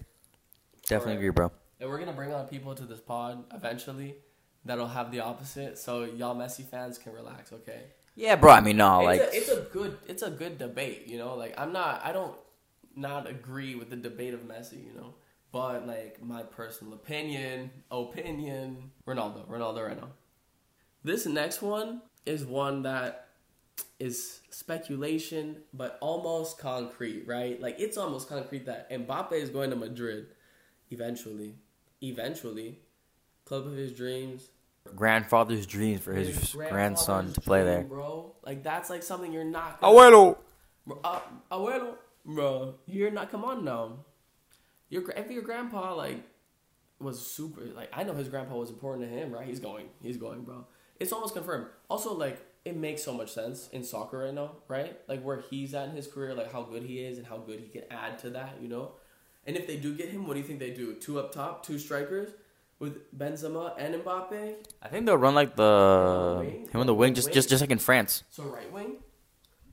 [SPEAKER 1] Definitely agree, bro.
[SPEAKER 2] And we're gonna bring on people to this pod eventually that'll have the opposite, so y'all Messi fans can relax. Okay.
[SPEAKER 1] Yeah, bro. I mean, no, like,
[SPEAKER 2] it's, a, it's a good it's a good debate you know like i'm not i don't not agree with the debate of messi you know but like my personal opinion opinion ronaldo ronaldo right now this next one is one that is speculation but almost concrete right like it's almost concrete that mbappe is going to madrid eventually eventually club of his dreams
[SPEAKER 1] grandfather's dreams for his, grandson to play
[SPEAKER 2] dream,
[SPEAKER 1] there.
[SPEAKER 2] bro. Like that's like something you're not. Gonna,
[SPEAKER 1] Abuelo.
[SPEAKER 2] Bro, uh, abuelo, bro. You're not. Come on now. Your gra- if your grandpa like was super like I know his grandpa was important to him, right? He's going. He's going, bro. It's almost confirmed. Also, like it makes so much sense in soccer right now, right? Like where he's at in his career, like how good he is and how good he can add to that, you know. And if they do get him, what do you think they do? Two up top, two strikers with Benzema and Mbappe.
[SPEAKER 1] I think they'll run like the
[SPEAKER 2] Wing?
[SPEAKER 1] him on the wing, just
[SPEAKER 2] Wing?
[SPEAKER 1] just just like in France.
[SPEAKER 2] So right wing,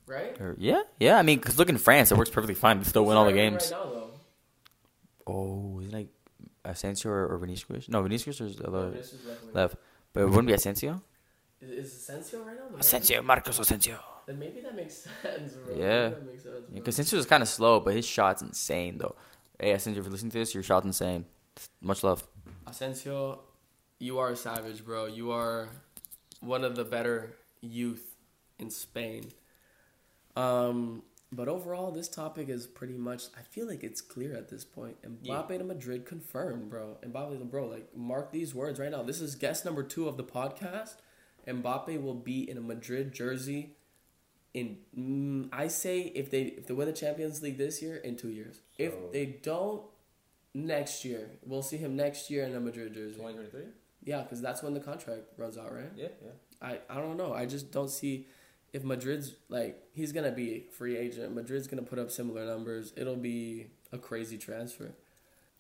[SPEAKER 2] right?
[SPEAKER 1] Or, yeah, yeah. I mean, because look in France, it works perfectly fine. They still win all the games.
[SPEAKER 2] Right now, though.
[SPEAKER 1] Oh, isn't like Asensio or, or Vinicius? No, Vinicius is other
[SPEAKER 2] left
[SPEAKER 1] left, but it wouldn't be Asensio.
[SPEAKER 2] Is, is Asensio right now?
[SPEAKER 1] Asensio, Marcos Asensio.
[SPEAKER 2] Then maybe that makes *laughs* sense, bro.
[SPEAKER 1] Yeah.
[SPEAKER 2] Maybe that makes sense. bro.
[SPEAKER 1] Because Asensio is kind of slow, but his shot's insane though. Hey, Asensio, if you're listening to this, your shot's insane. Much love.
[SPEAKER 2] Asensio, you are a savage, bro. You are one of the better youth in Spain. Um, but overall, this topic is pretty much. I feel like it's clear at this point. Mbappe to Madrid confirmed, bro. Mbappe to bro, like mark these words right now. This is guest number two of the podcast. Mbappe will be in a Madrid jersey. In mm, I say if they if they win the Champions League this year in two years. If they don't, next year we'll see him next year in a Madrid jersey. Twenty twenty three. Yeah, because that's when the contract runs out, right?
[SPEAKER 1] Yeah, yeah.
[SPEAKER 2] I, I don't know. I just don't see if Madrid's like he's gonna be free agent. Madrid's gonna put up similar numbers. It'll be a crazy transfer.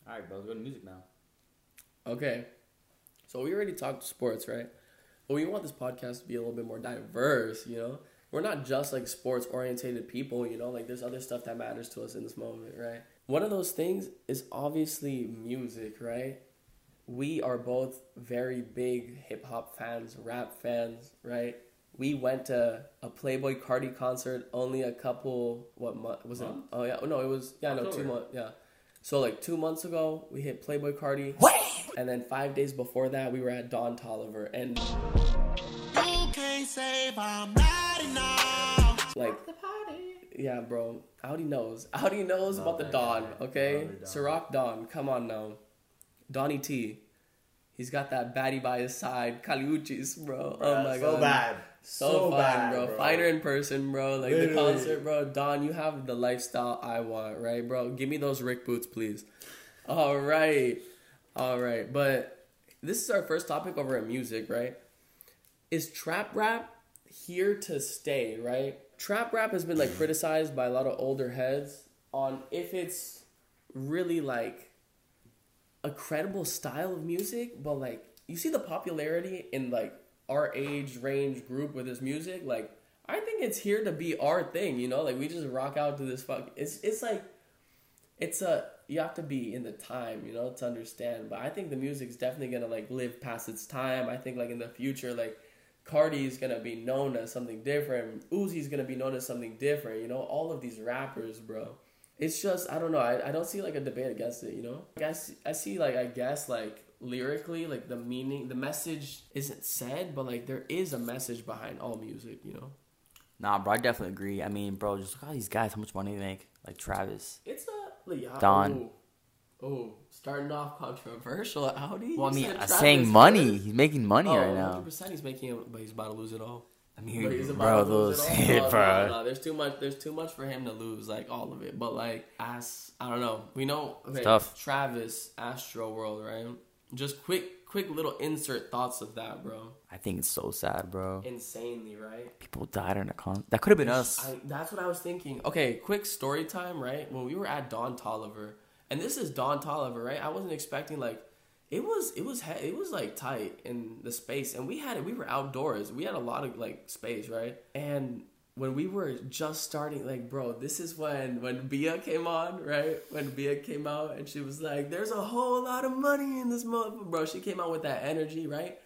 [SPEAKER 1] All right, bro. Let's go to music now.
[SPEAKER 2] Okay, so we already talked sports, right? But we want this podcast to be a little bit more diverse. You know, we're not just like sports orientated people. You know, like there's other stuff that matters to us in this moment, right? One of those things is obviously music, right? we are both very big hip hop fans, rap fans, right? We went to a Playboi Carti concert only a couple what month was it? Oh yeah, no, it was yeah, no, two months, yeah. So like two months ago, we hit Playboi Carti, and then five days before that, we were at Don Toliver, and like yeah, bro. Audi knows. *laughs* Audi knows about the Don. Okay, Ciroc Don. Come on now, Donnie T. He's got that baddie by his side, Kali Uchis, bro. oh my god.
[SPEAKER 5] so
[SPEAKER 2] god,
[SPEAKER 5] bad.
[SPEAKER 2] so,
[SPEAKER 5] So
[SPEAKER 2] fine,
[SPEAKER 5] bad,
[SPEAKER 2] bro.
[SPEAKER 5] bro.
[SPEAKER 2] Finer in person, bro. Like the concert, bro. Don, you have the lifestyle I want, right, bro? Give me those Rick boots, please. All right, all right. But this is our first topic over at music, right? Is trap rap here to stay, right? Trap rap has been like *clears throat* criticized by a lot of older heads on if it's really like a credible style of music, but like you see the popularity in like our age range group with this music, like I think it's here to be our thing, you know? Like we just rock out to this fuck it's it's like it's a you have to be in the time, you know, to understand. But I think the music's definitely gonna like live past its time. I think like in the future, like Carti's gonna be known as something different. Uzi's gonna be known as something different. You know, all of these rappers, bro. It's just I don't know. I, I don't see like a debate against it. You know, like, I see, I see like I guess like lyrically like the meaning, the message isn't said, but like there is a message behind all music. You know,
[SPEAKER 1] Nah, bro, I definitely agree. I mean, bro, just look at all these guys, how much money they make. Like Travis.
[SPEAKER 2] it's a like,
[SPEAKER 1] Don.
[SPEAKER 2] Oh, oh, starting off controversial. Audi.
[SPEAKER 1] Well, I
[SPEAKER 2] You
[SPEAKER 1] mean, I'm uh,
[SPEAKER 2] Travis
[SPEAKER 1] saying money.
[SPEAKER 2] first?
[SPEAKER 1] He's making money
[SPEAKER 2] Oh,
[SPEAKER 1] right now.
[SPEAKER 2] 100% he's making it, but he's about to lose it all.
[SPEAKER 1] I
[SPEAKER 2] But
[SPEAKER 1] mean,
[SPEAKER 2] he's
[SPEAKER 1] bro,
[SPEAKER 2] to lose
[SPEAKER 1] those,
[SPEAKER 2] it all. *laughs* No,
[SPEAKER 1] bro.
[SPEAKER 2] no, no, there's too much. There's too much for him to lose, like all of it. But like, as I don't know, we know. Okay,
[SPEAKER 1] tough.
[SPEAKER 2] Travis, Astroworld, right? Just quick, quick little insert thoughts of that, bro.
[SPEAKER 1] I think it's so sad, bro.
[SPEAKER 2] Insanely, right?
[SPEAKER 1] People died in a con. That could have been us.
[SPEAKER 2] I, that's what I was thinking. Okay, quick story time, right? When we were at Don Toliver, and this is Don Toliver, right? I wasn't expecting like it was it was it was like tight in the space, and we had it. We were outdoors. We had a lot of like space, right? And when we were just starting, like, bro, this is when when Bia came on, right? When Bia came out, and she was like, "There's a whole lot of money in this month, bro." She came out with that energy, right?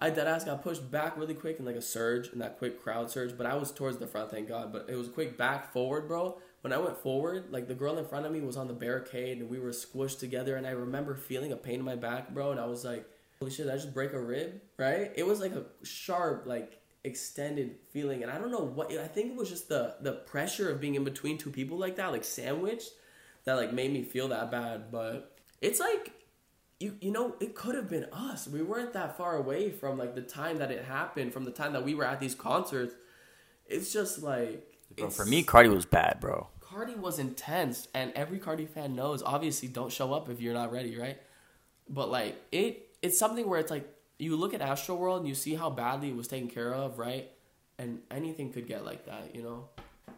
[SPEAKER 2] I that ass got pushed back really quick in like a surge and that quick crowd surge, but I was towards the front, thank God. But it was quick back forward, bro. When I went forward, like the girl in front of me was on the barricade and we were squished together, and I remember feeling a pain in my back, bro, and I was like, "Holy shit! I just break a rib?" Right? It was like a sharp, like extended feeling, and I don't know what. I think it was just the the pressure of being in between two people like that, like sandwiched, that like made me feel that bad. But it's like you you know it could have been us we weren't that far away from like the time that it happened from the time that we were at these concerts it's just like
[SPEAKER 1] Bro, for me, Carti was bad, bro.
[SPEAKER 2] carti was intense and every carti fan knows obviously don't show up if you're not ready right? But like it it's something where it's like you look at astroworld and you see how badly it was taken care of right? And anything could get like that you know?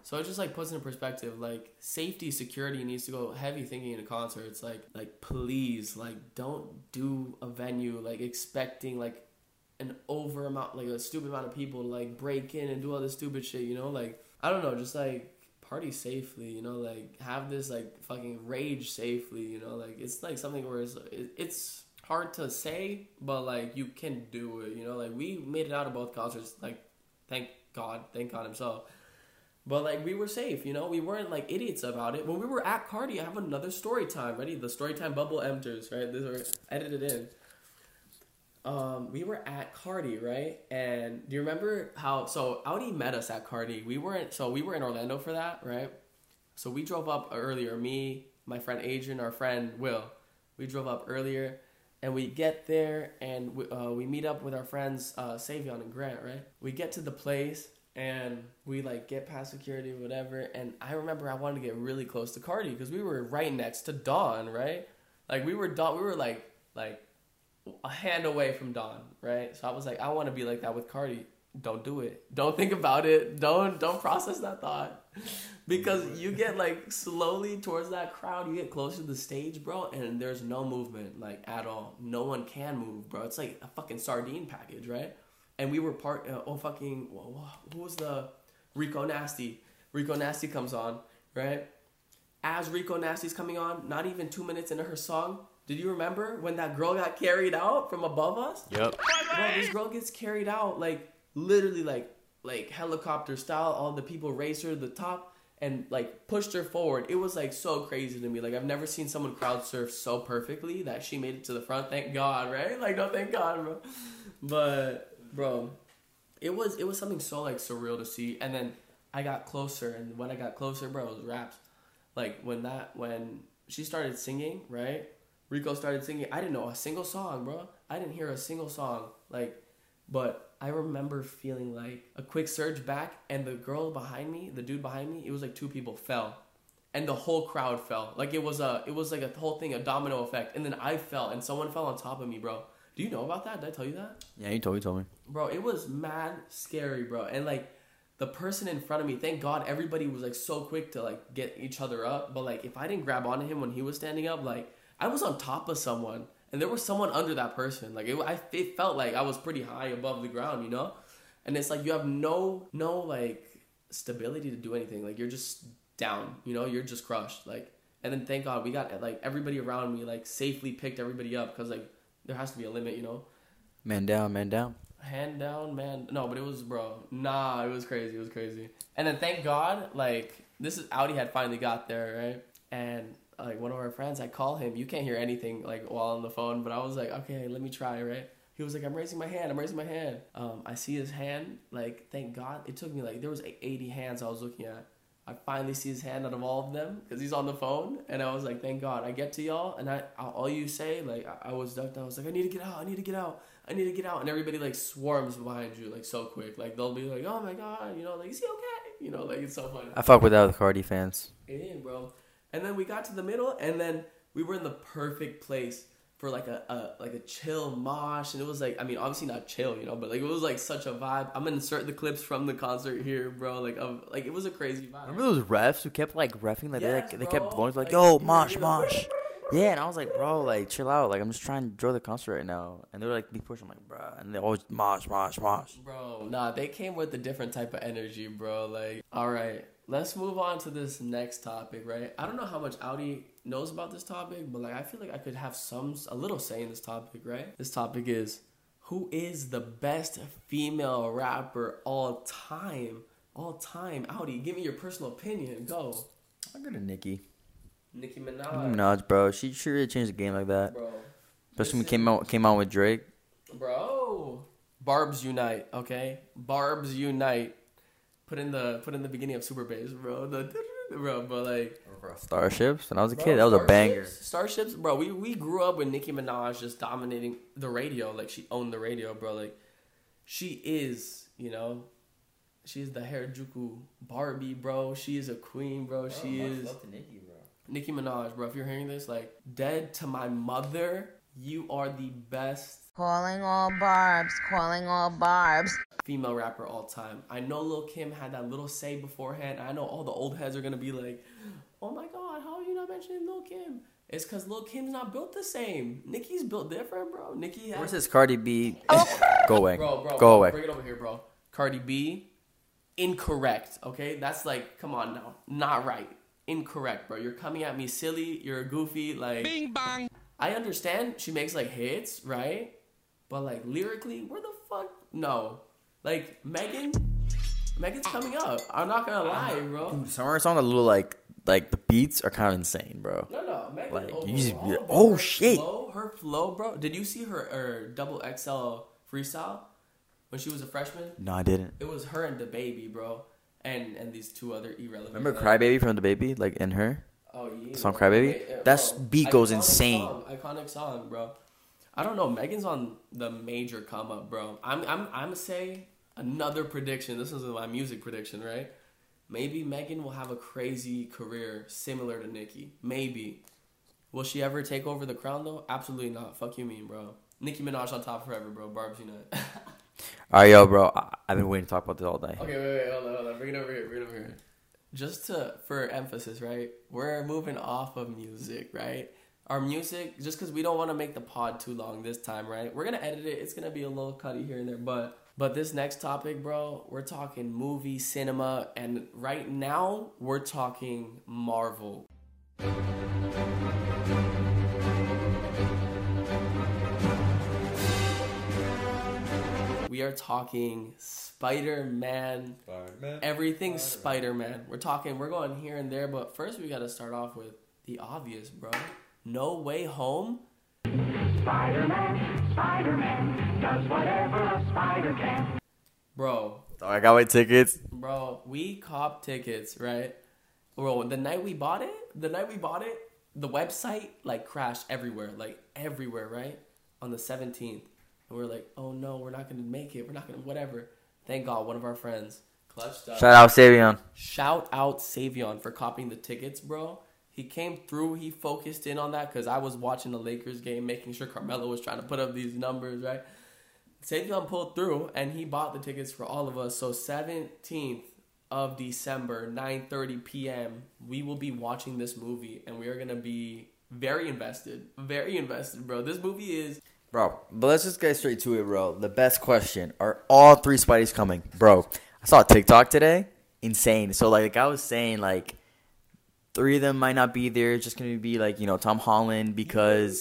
[SPEAKER 2] So it just like puts into perspective like safety security needs to go heavy thinking in a concert. It's like like please like don't do a venue like expecting like an over amount like a stupid amount of people to like break in and do all this stupid shit you know? Like i don't know just like party safely you know like have this like fucking rage safely you know like it's like something where it's, it's hard to say but like you can do it you know like we made it out of both concerts like thank god thank god himself but like we were safe, you know, we weren't like idiots about it. When we were at Carti, I have another story time. Ready? The story time bubble enters, right? This are edited in. Um, we were at Carti, right? And do you remember how so Audi met us at Carti? We weren't so we were in Orlando for that, right? So we drove up earlier, me, my friend Adrian, our friend Will. We drove up earlier and we get there and we, uh, we meet up with our friends uh, Savion and Grant, right? We get to the place and we like get past security, whatever. And I remember I wanted to get really close to Carti because we were right next to Don, right? Like we were Don, we were like like a hand away from Don, right? So I was like, I want to be like that with Carti. Don't do it. Don't think about it. Don't don't process that thought. *laughs* Because you get like slowly towards that crowd, you get closer to the stage, bro, and there's no movement like at all. No one can move, bro. It's like a fucking sardine package, right? And we were part. Uh, oh fucking, wh- wh- who was the Rico Nasty? Rico Nasty comes on, right? As Rico Nasty's coming on, not even two minutes into her song, did you remember when that girl got carried out from above us?
[SPEAKER 1] Yep.
[SPEAKER 2] Bro, this girl gets carried out like literally like like helicopter style. All the people raised her to the top and like pushed her forward. It was like so crazy to me. Like I've never seen someone crowd surf so perfectly that she made it to the front. Thank God, right? Like no, thank God, bro. But bro, it was it was something so like surreal to see. And then I got closer, and when I got closer, bro, it was raps. Like when that when she started singing, right? Rico started singing. I didn't know a single song, bro. I didn't hear a single song. Like, but I remember feeling like a quick surge back, and the girl behind me, the dude behind me, it was like two people fell, and the whole crowd fell. Like it was a, it was like a whole thing, a domino effect. And then I fell, and someone fell on top of me, bro. Do you know about that? Did I tell you that?
[SPEAKER 1] Yeah, you told you told me.
[SPEAKER 2] bro it was mad scary bro and like the person in front of me, thank God everybody was like so quick to like get each other up. But like if I didn't grab onto him when he was standing up, like I was on top of someone and there was someone under that person. Like it, I, it felt like I was pretty high above the ground, you know? And it's like you have no, no like stability to do anything. Like you're just down, you know? You're just crushed. Like, and then thank God we got like everybody around me like safely picked everybody up because like there has to be a limit, you know?
[SPEAKER 1] Man down, man down.
[SPEAKER 2] hand down, man. No, but it was, bro. Nah, it was crazy. It was crazy. And then thank God, like this is Audi had finally got there, right? And like one of our friends, I call him. You can't hear anything like while on the phone, but I was like, okay, let me try, right? He was like, I'm raising my hand. I'm raising my hand. Um, I see his hand. Like, thank God, it took me like there was like 80 hands I was looking at. I finally see his hand out of all of them because he's on the phone, and I was like, "Thank God!" I get to y'all, and I all you say, like, I, I was ducked. I was like, "I need to get out! I need to get out! I need to get out!" And everybody like swarms behind you like so quick. Like they'll be like, "Oh my God!" You know, like, "Is he okay?" You know, like it's so funny.
[SPEAKER 1] I fuck with that with Carti fans.
[SPEAKER 2] Yeah, bro. And then we got to the middle, and then we were in the perfect place for like a, a like a chill mosh, and it was like I mean obviously not chill, you know, but like it was like such a vibe. I'm gonna insert the clips from the concert here, bro. Like of like it was a crazy vibe.
[SPEAKER 1] Remember those refs who kept like refing like they
[SPEAKER 2] Yes,
[SPEAKER 1] like they kept blowing like
[SPEAKER 2] Like,
[SPEAKER 1] yo *laughs* mosh mosh. Yeah, and I was like, bro, like chill out. Like I'm just trying to enjoy the concert right now. And they were like, be pushing. I'm like, bro, and they always mosh mosh mosh.
[SPEAKER 2] Bro, nah, they came with a different type of energy, bro. Like, all right, let's move on to this next topic, right? I don't know how much Audi knows about this topic, but like, I feel like I could have some a little say in this topic, right? This topic is who is the best female rapper all time? All time, Audi. Give me your personal opinion. Go,
[SPEAKER 1] I'm good at Nicki.
[SPEAKER 2] Nicki
[SPEAKER 1] Nicki
[SPEAKER 2] Minaj,
[SPEAKER 1] Minaj, bro. She sure really changed the game like that.
[SPEAKER 2] bro.
[SPEAKER 1] Especially when we came out came out with Drake.
[SPEAKER 2] Bro, Barbs unite, okay? Barbs unite. Put in the put in the beginning of Super Bass, bro. The bro, but like
[SPEAKER 1] Starships. When I was a
[SPEAKER 2] bro,
[SPEAKER 1] kid, that was a banger.
[SPEAKER 2] Starships- Starships, bro. We we grew up with Nicki Minaj just dominating the radio, like she owned the radio, bro. Like she is, you know, she's the Harajuku Barbie, bro. She is a queen, bro. She is. Nicki, bro. Nicki Minaj, bro. If you're hearing this, like, dead to my mother, you are the best
[SPEAKER 8] Calling all barbs, calling all barbs.
[SPEAKER 2] female rapper all time. I know Lil Kim had that little say beforehand. I know all the old heads are gonna be like, "Oh my God, how are you not mentioning Lil Kim?" It's because Lil Kim's not built the same. Nicki's built different, bro. Nicki has
[SPEAKER 1] Where's this Cardi B? Oh. Go away.
[SPEAKER 2] bro, bro,
[SPEAKER 1] Go
[SPEAKER 2] bro,
[SPEAKER 1] away.
[SPEAKER 2] Bring it over here, bro. Cardi B, incorrect. Okay, that's like, come on now, not right. Incorrect, bro. You're coming at me silly. You're goofy. Like,
[SPEAKER 6] Bing bang.
[SPEAKER 2] I understand she makes like hits, right? But like lyrically, where the fuck? No, like Megan, Megan's ah. coming up. I'm not gonna ah. lie, bro.
[SPEAKER 1] Some of her songs are a little like like the beats are kind of insane, bro.
[SPEAKER 2] No, no, Megan.
[SPEAKER 1] Like,
[SPEAKER 2] overall,
[SPEAKER 1] you just be like, oh,
[SPEAKER 2] her
[SPEAKER 1] shit.
[SPEAKER 2] Flow, her flow, bro. Did you see her her double XL freestyle when she was a freshman?
[SPEAKER 1] No, I didn't.
[SPEAKER 2] It was her and DaBaby, bro, and and these two other irrelevant.
[SPEAKER 1] Remember
[SPEAKER 2] like-
[SPEAKER 1] Crybaby from DaBaby, like in her.
[SPEAKER 2] Oh yeah.
[SPEAKER 1] song
[SPEAKER 2] bro.
[SPEAKER 1] Crybaby?
[SPEAKER 2] Yeah,
[SPEAKER 1] That
[SPEAKER 2] bro.
[SPEAKER 1] beat goes
[SPEAKER 2] Iconic
[SPEAKER 1] insane.
[SPEAKER 2] song, Iconic song, bro. I don't know. Megan's on the major come up, bro. I'm I'm I'm say another prediction. This is my music prediction, right? Maybe Megan will have a crazy career similar to Nicki. Maybe. Will she ever take over the crown though? Absolutely not. Fuck you mean, bro. Nicki Minaj on top forever, bro. Barb's *laughs* Unite.
[SPEAKER 1] All right, yo, bro. I- I've been waiting to talk about this all day.
[SPEAKER 2] Okay, wait, wait, hold on, hold on. Bring it over here, bring it over here. Just to for emphasis, right? We're moving off of music, right? Our music, just because we don't want to make the pod too long this time, right? We're gonna edit it. It's gonna be a little cutty here and there, but but this next topic, bro, we're talking movie, cinema, and right now we're talking Marvel. We are talking Spider Man. Everything Spider Man. We're talking, we're going here and there, but first we gotta start off with the obvious, bro. No Way Home.
[SPEAKER 9] Spider-Man, Spider-Man does whatever a spider can.
[SPEAKER 2] Bro,
[SPEAKER 1] Dog, I got my tickets.
[SPEAKER 2] bro, we cop tickets, right? Bro, the night we bought it, the night we bought it, the website like crashed everywhere, like everywhere, right? On the 17th. And we're like, oh no, we're not gonna make it. We're not gonna, whatever. Thank God, one of our friends clutched up.
[SPEAKER 1] Shout out Savion.
[SPEAKER 2] Shout out Savion for copying the tickets, bro. He came through. He focused in on that because I was watching the Lakers game, making sure Carmelo was trying to put up these numbers, right? Savion pulled through and he bought the tickets for all of us. So 17th, of December, 9:30 p.m., we will be watching this movie and we are going to be very invested. Very invested, bro. This movie is
[SPEAKER 1] Bro, but let's just get straight to it, bro. The best question: Are all three Spideys coming, bro? I saw TikTok today, insane. So like, I was saying, like, three of them might not be there. It's just gonna be like you know Tom Holland because,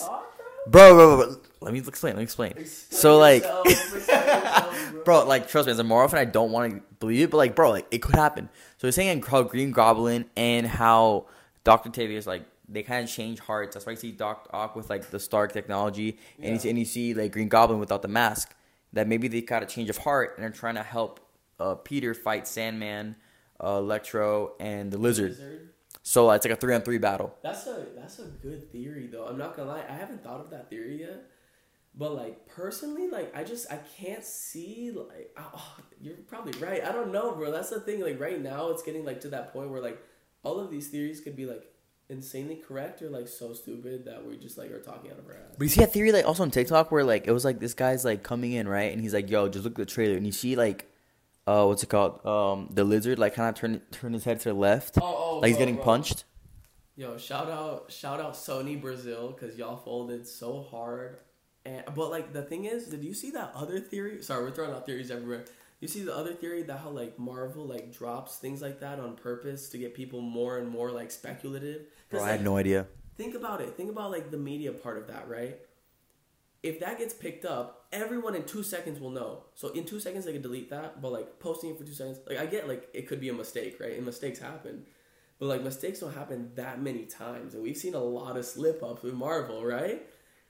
[SPEAKER 1] bro, bro, bro, bro, let me explain. Let me explain. So like, *laughs* bro, like trust me, as a Marvel fan, I don't want to believe it, but like, bro, like it could happen. So they're saying how Green Goblin and how Doctor Octavius like they kind of change hearts. That's why you see Doc Ock with like the Stark technology, and you, and you see like Green Goblin without the mask. That maybe they got a change of heart and they're trying to help uh, Peter fight Sandman, uh, Electro, and the Lizard.
[SPEAKER 2] Lizard.
[SPEAKER 1] So uh, it's like a three on three battle.
[SPEAKER 2] That's a that's a good theory though. I'm not gonna lie, I haven't thought of that theory yet. But like personally, like I just I can't see like oh, you're probably right. I don't know, bro. That's the thing. Like right now, it's getting like to that point where like all of these theories could be like insanely correct or like so stupid that we just like are talking out of our ass.
[SPEAKER 1] But you see that theory like also on TikTok where like it was like this guy's like coming in right, and he's like, "Yo, just look at the trailer," and you see like, uh, what's it called? Um, the lizard like kind of turn turn his head to the left,
[SPEAKER 2] Oh, oh,
[SPEAKER 1] like he's
[SPEAKER 2] bro,
[SPEAKER 1] getting
[SPEAKER 2] bro.
[SPEAKER 1] punched.
[SPEAKER 2] Yo, shout out, shout out Sony Brazil because y'all folded so hard. And but like the thing is, did you see that other theory? Sorry, we're throwing out theories everywhere. You see the other theory that how like Marvel like drops things like that on purpose to get people more and more like speculative.
[SPEAKER 1] Bro, I had no idea.
[SPEAKER 2] Think about it. Think about like the media part of that, right? If that gets picked up, everyone in two seconds will know. So in two seconds they can delete that, but like posting it for two seconds, like I get like it could be a mistake, right? And mistakes happen. But like mistakes don't happen that many times, and we've seen a lot of slip ups with Marvel, right?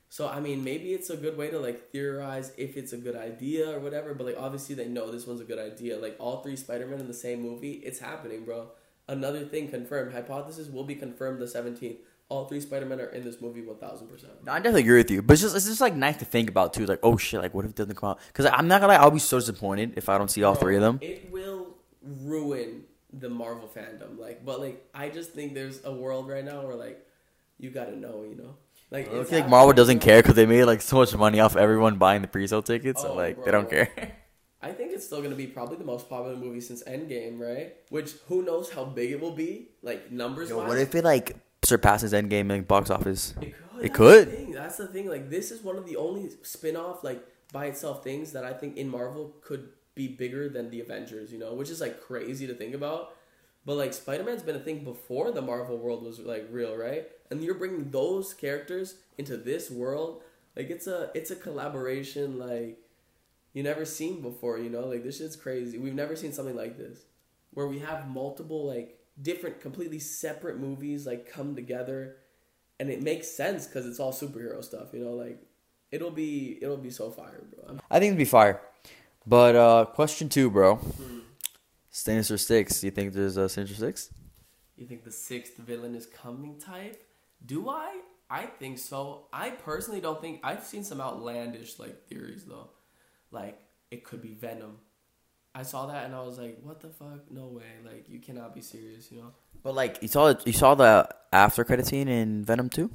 [SPEAKER 2] So I mean, maybe it's a good way to like theorize if it's a good idea or whatever. But like obviously they know this one's a good idea. Like all three Spider Man in the same movie, it's happening, bro. Another thing confirmed. Hypothesis will be confirmed the seventeenth. All three Spider Men are in this movie one thousand percent.
[SPEAKER 1] No, I definitely agree with you, but it's just it's just like nice to think about too. Like, oh shit, like what if it doesn't come out? Because I'm not gonna lie, I'll be so disappointed if I don't see all three of them.
[SPEAKER 2] It will ruin the Marvel fandom. Like, but like I just think there's a world right now where like you gotta know, you know. Like
[SPEAKER 1] I
[SPEAKER 2] it's
[SPEAKER 1] feel like Marvel doesn't care because they made like so much money off everyone buying the pre-sale tickets, so
[SPEAKER 2] Oh,
[SPEAKER 1] like they don't care. *laughs*
[SPEAKER 2] I think it's still gonna be probably the most popular movie since Endgame, right? Which who knows how big it will be, like numbers
[SPEAKER 1] Yo,
[SPEAKER 2] wise.
[SPEAKER 1] what if it like surpasses Endgame in like, box office?
[SPEAKER 2] It could.
[SPEAKER 1] It
[SPEAKER 2] That's. The thing. That's the thing. Like this is one of the only spin-off like by itself things that I think in Marvel could be bigger than the Avengers. You know, which is like crazy to think about. But like Spider-Man's been a thing before the Marvel world was like real, right? And you're bringing those characters into this world. Like it's a it's a collaboration like you never seen before. You know, like this shit's crazy. We've never seen something like this where we have multiple like different completely separate movies like come together and it makes sense because it's all superhero stuff you know like it'll be it'll be so fire bro I'm-
[SPEAKER 1] I think it'd be fire. But uh question two, bro. Sinister Six. Do you think there's a Sinister Six?
[SPEAKER 2] you think the sixth villain is coming type do i i think so i personally don't think i've seen some outlandish like theories though like it could be venom i saw that and i was like what the fuck no way like you cannot be serious you know
[SPEAKER 1] But like you saw you saw the after credit scene in Venom Two.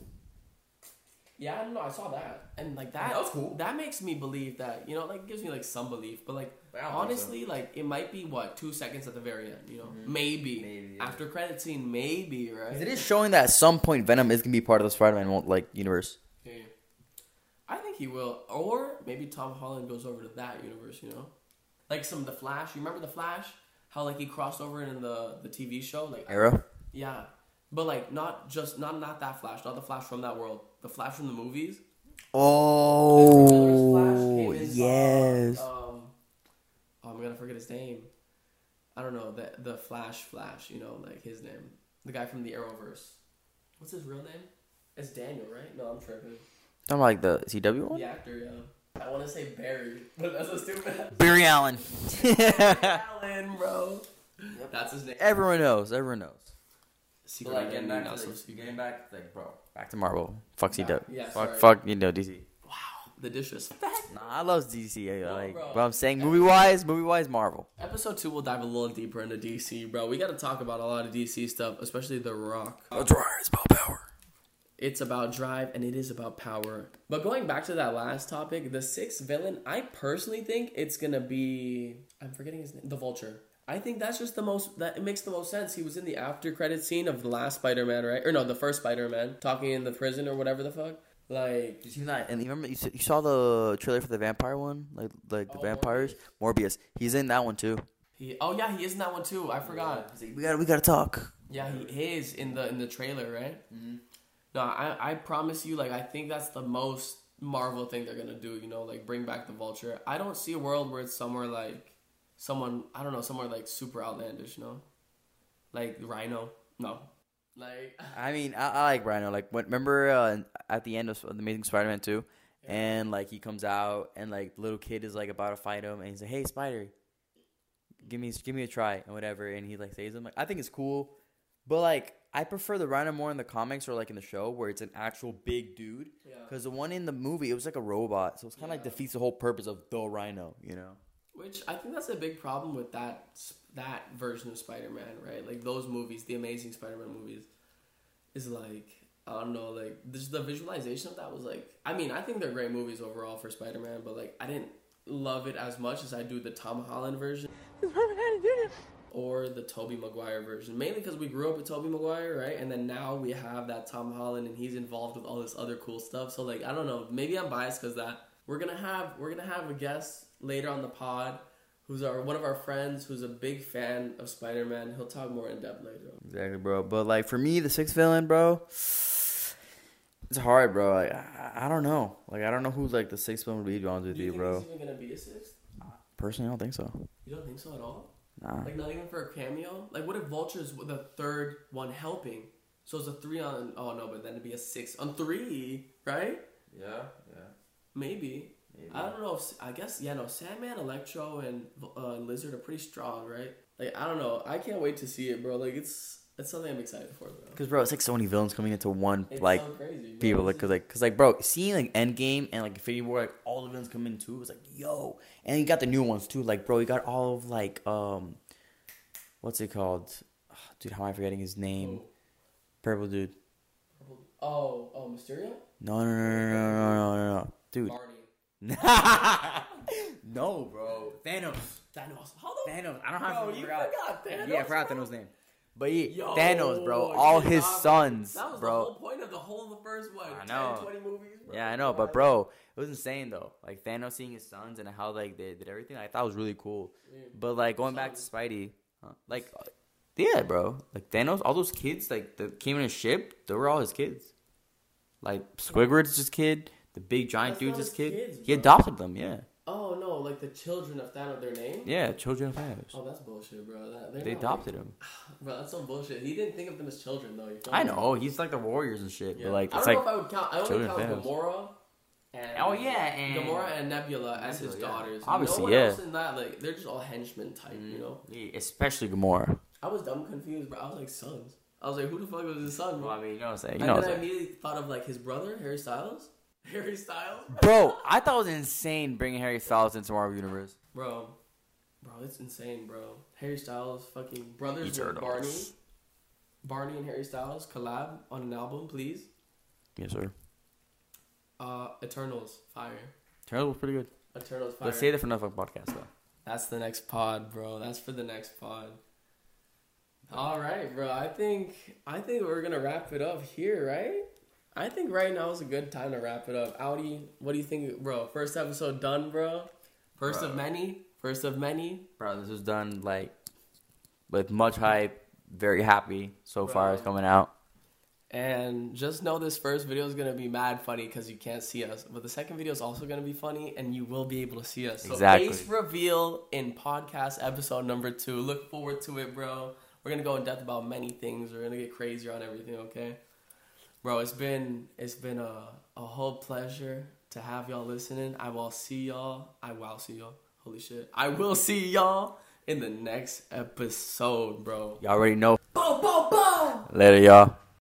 [SPEAKER 2] Yeah, I don't know. I saw that, and like that.
[SPEAKER 1] That was cool.
[SPEAKER 2] That makes me believe that you know, like gives me like some belief. But like
[SPEAKER 1] I don't
[SPEAKER 2] honestly, like it might be what two seconds at the very end. You know, mm-hmm. maybe,
[SPEAKER 1] Maybe, yeah.
[SPEAKER 2] after credit scene, maybe right.
[SPEAKER 1] It is showing that at some point Venom is gonna be part of the Spider-Man like universe.
[SPEAKER 2] Yeah. I think he will, or maybe Tom Holland goes over to that universe. You know, like some of the Flash. You remember the Flash? How like he crossed over in the the TV show, like
[SPEAKER 1] Arrow.
[SPEAKER 2] yeah, but like not just not not that Flash, not the Flash from that world, the Flash from the movies.
[SPEAKER 1] Oh
[SPEAKER 2] in,
[SPEAKER 1] yes.
[SPEAKER 2] Um, oh, I'm gonna forget his name. I don't know the the Flash Flash. You know, like his name, the guy from the Arrowverse. What's his real name? It's Daniel, right? No, I'm tripping.
[SPEAKER 1] I'm like the CW one.
[SPEAKER 2] The actor, yeah. I want to say Barry, but that's a stupid. *laughs*
[SPEAKER 1] Barry Allen.
[SPEAKER 2] Allen, bro. That's his name.
[SPEAKER 1] everyone knows. Everyone knows.
[SPEAKER 2] Secret identity, not so secret.
[SPEAKER 1] back, like bro, back to Marvel. Fuck CW.
[SPEAKER 2] yeah,
[SPEAKER 1] fuck,
[SPEAKER 2] sorry.
[SPEAKER 1] fuck. You know DC.
[SPEAKER 2] Wow, the disrespect.
[SPEAKER 1] Nah, I love DC. I, eh,
[SPEAKER 2] No,
[SPEAKER 1] like,
[SPEAKER 2] bro.
[SPEAKER 1] but I'm saying movie wise, movie wise, Marvel.
[SPEAKER 2] Episode two, we'll dive a little deeper into DC, bro. We got to talk about a lot of DC stuff, especially The Rock.
[SPEAKER 1] Let's rise, Paul Power.
[SPEAKER 2] It's about drive and it is about power. But going back to that last topic, the sixth villain, I personally think it's gonna be I'm forgetting his name, the Vulture. I think that's just the most that it makes the most sense. He was in the after credit scene of the last Spider-Man, right? Or no, the first Spider-Man, talking in the prison or whatever the fuck. Like
[SPEAKER 1] You seen that? And you remember you saw, you saw the trailer for the vampire one, like like the
[SPEAKER 2] Oh,
[SPEAKER 1] vampires. Morbius. He's in that one too.
[SPEAKER 2] he oh yeah, he is in that one too. I forgot.
[SPEAKER 1] We got to we got to talk.
[SPEAKER 2] Yeah, he is in the in the trailer, right? Mm-hmm. No, I I promise you, like I think that's the most Marvel thing they're gonna do. You know, like bring back the Vulture. I don't see a world where it's somewhere like someone I don't know, somewhere like super outlandish. You know, like Rhino. No, like *laughs*
[SPEAKER 1] I mean, I, I like Rhino. Like, when, remember uh, at the end of the Amazing Spider-Man two, and like he comes out, and like the little kid is like about to fight him, and he's like, "Hey, Spider, give me give me a try and whatever," and he like saves him. Like, I think it's cool, but like I prefer the Rhino more in the comics or like in the show where it's an actual big dude.
[SPEAKER 2] Yeah.
[SPEAKER 1] Because the one in the movie, it was like a robot, so it's kind of like defeats the whole purpose of the Rhino. You know?
[SPEAKER 2] Which I think that's a big problem with that that version of Spider-Man, right? Like those movies, the Amazing Spider-Man movies, is like I don't know, like just the visualization of that was like. I mean, I think they're great movies overall for Spider-Man, but like I didn't love it as much as I do the Tom Holland version or the Tobey Maguire version. Mainly because we grew up with Tobey Maguire, right? And then now we have that Tom Holland, and he's involved with all this other cool stuff. So like, I don't know. Maybe I'm biased because that we're gonna have we're gonna have a guest later on the pod, who's our one of our friends who's a big fan of Spider Man. He'll talk more in depth later.
[SPEAKER 1] Exactly, bro. But like for me, the sixth villain, bro, it's hard, bro. Like I, I don't know. Like I don't know who's like the sixth villain would be. To be honest with
[SPEAKER 2] Do you
[SPEAKER 1] you,
[SPEAKER 2] think
[SPEAKER 1] bro.
[SPEAKER 2] he's even gonna be a sixth?
[SPEAKER 1] Personally, I don't think so.
[SPEAKER 2] You don't think so at all?
[SPEAKER 1] Nah.
[SPEAKER 2] Like not even for a cameo? Like what if Vulture's the third one helping? So it's a three on. Oh no, but then it'd be a six on three, right?
[SPEAKER 1] Yeah, yeah.
[SPEAKER 2] Maybe. I don't know. If, I guess yeah. No, Sandman, Electro, and uh, Lizard are pretty strong, right? Like I don't know. I can't wait to see it, bro. Like it's it's something I'm excited for, bro.
[SPEAKER 1] Because bro, it's like so many villains coming into one
[SPEAKER 2] It's
[SPEAKER 1] like
[SPEAKER 2] so crazy, bro.
[SPEAKER 1] people. Like, cause like, cause like, bro, seeing like Endgame and like Infinity War, like all the villains come in too. It's like, yo, and you got the new ones too. Like, bro, you got all of like, um, what's it called? Ah, Dude, how am I forgetting his name? Purple dude.
[SPEAKER 2] Oh, oh, Mysterio,
[SPEAKER 1] No, no, no, no, no, no, no, no, dude.
[SPEAKER 2] Barney, *laughs*
[SPEAKER 1] no, bro. Thanos.
[SPEAKER 2] Thanos. How the
[SPEAKER 1] Thanos. I don't have
[SPEAKER 2] Bro,
[SPEAKER 1] to
[SPEAKER 2] you
[SPEAKER 1] forgot.
[SPEAKER 2] forgot Thanos,
[SPEAKER 1] Yeah, I forgot
[SPEAKER 2] bro?
[SPEAKER 1] Thanos' name. But yeah,
[SPEAKER 2] Yo,
[SPEAKER 1] Thanos, bro. All his
[SPEAKER 2] not-
[SPEAKER 1] sons,
[SPEAKER 2] That was
[SPEAKER 1] bro.
[SPEAKER 2] the whole point of the whole of the first what?
[SPEAKER 1] I
[SPEAKER 2] 10,
[SPEAKER 1] know.
[SPEAKER 2] 20 movies. Bro.
[SPEAKER 1] Yeah, I know, but bro, it was insane though. Like Thanos seeing his sons and how like they did everything. I thought was really cool. But like going back to Spidey, huh? like yeah, bro. Like Thanos, all those kids like that came in his ship, they were all his kids. Like Squidward's his kid. The big giant
[SPEAKER 2] That's
[SPEAKER 1] dude's his kid.
[SPEAKER 2] kids,
[SPEAKER 1] he adopted them. Yeah,
[SPEAKER 2] Oh no, like the children of Thanos, their name.
[SPEAKER 1] yeah. Children of Thanos.
[SPEAKER 2] Oh, that's bullshit, bro. That, they're
[SPEAKER 1] They
[SPEAKER 2] not,
[SPEAKER 1] adopted him. *sighs*
[SPEAKER 2] Bro, that's some bullshit. He didn't think of them as children though. You feel
[SPEAKER 1] I
[SPEAKER 2] me?
[SPEAKER 1] know he's like the Warriors and shit.
[SPEAKER 2] Yeah.
[SPEAKER 1] But like
[SPEAKER 2] I don't
[SPEAKER 1] like
[SPEAKER 2] know if I would count. I only count Gamora. And,
[SPEAKER 1] Oh, yeah, and-
[SPEAKER 2] Gamora and Nebula as his
[SPEAKER 1] Nebula, yeah.
[SPEAKER 2] daughters.
[SPEAKER 1] Obviously,
[SPEAKER 2] no one
[SPEAKER 1] yeah.
[SPEAKER 2] else in that, like they're just all henchmen type, you know.
[SPEAKER 1] Mm, yeah, especially Gamora.
[SPEAKER 2] I was dumb confused, bro. I was like, sons. I was like, who the fuck was his son? Bro?
[SPEAKER 1] Well, I mean, you know what I'm saying. You
[SPEAKER 2] and
[SPEAKER 1] know
[SPEAKER 2] then I immediately thought of like his brother, Harry Styles. Harry Styles,
[SPEAKER 1] Bro, I thought it was insane bringing Harry Styles into Marvel Universe.
[SPEAKER 2] bro, bro, it's insane, bro. Harry Styles, fucking brothers with Barney. Barney and Harry Styles collab on an album, please.
[SPEAKER 1] Yes, sir.
[SPEAKER 2] Uh, Eternals, fire.
[SPEAKER 1] Eternals was pretty good.
[SPEAKER 2] Eternals, fire.
[SPEAKER 1] Let's save that for another podcast though.
[SPEAKER 2] That's the next pod, bro. That's for the next pod. All right, bro. I think I think we're gonna wrap it up here, right? I think right now is a good time to wrap it up. Audi, what do you think, bro? First episode done, bro. First of many. First of many.
[SPEAKER 1] Bro, this was done like with much hype. Very happy so far
[SPEAKER 2] Bro.
[SPEAKER 1] it's coming out.
[SPEAKER 2] And just know this first video is gonna be mad funny because you can't see us, but the second video is also gonna be funny, and you will be able to see us. So
[SPEAKER 1] Exactly.
[SPEAKER 2] face reveal in podcast episode number two. Look forward to it, bro. We're gonna go in depth about many things. We're gonna get crazier on everything. Okay, bro. It's been it's been a a whole pleasure to have y'all listening. I will see y'all. I will see y'all. Holy shit! I will see y'all in the next episode, bro.
[SPEAKER 1] Y'all already know.
[SPEAKER 2] Boom, boom, boom.
[SPEAKER 1] Later, y'all.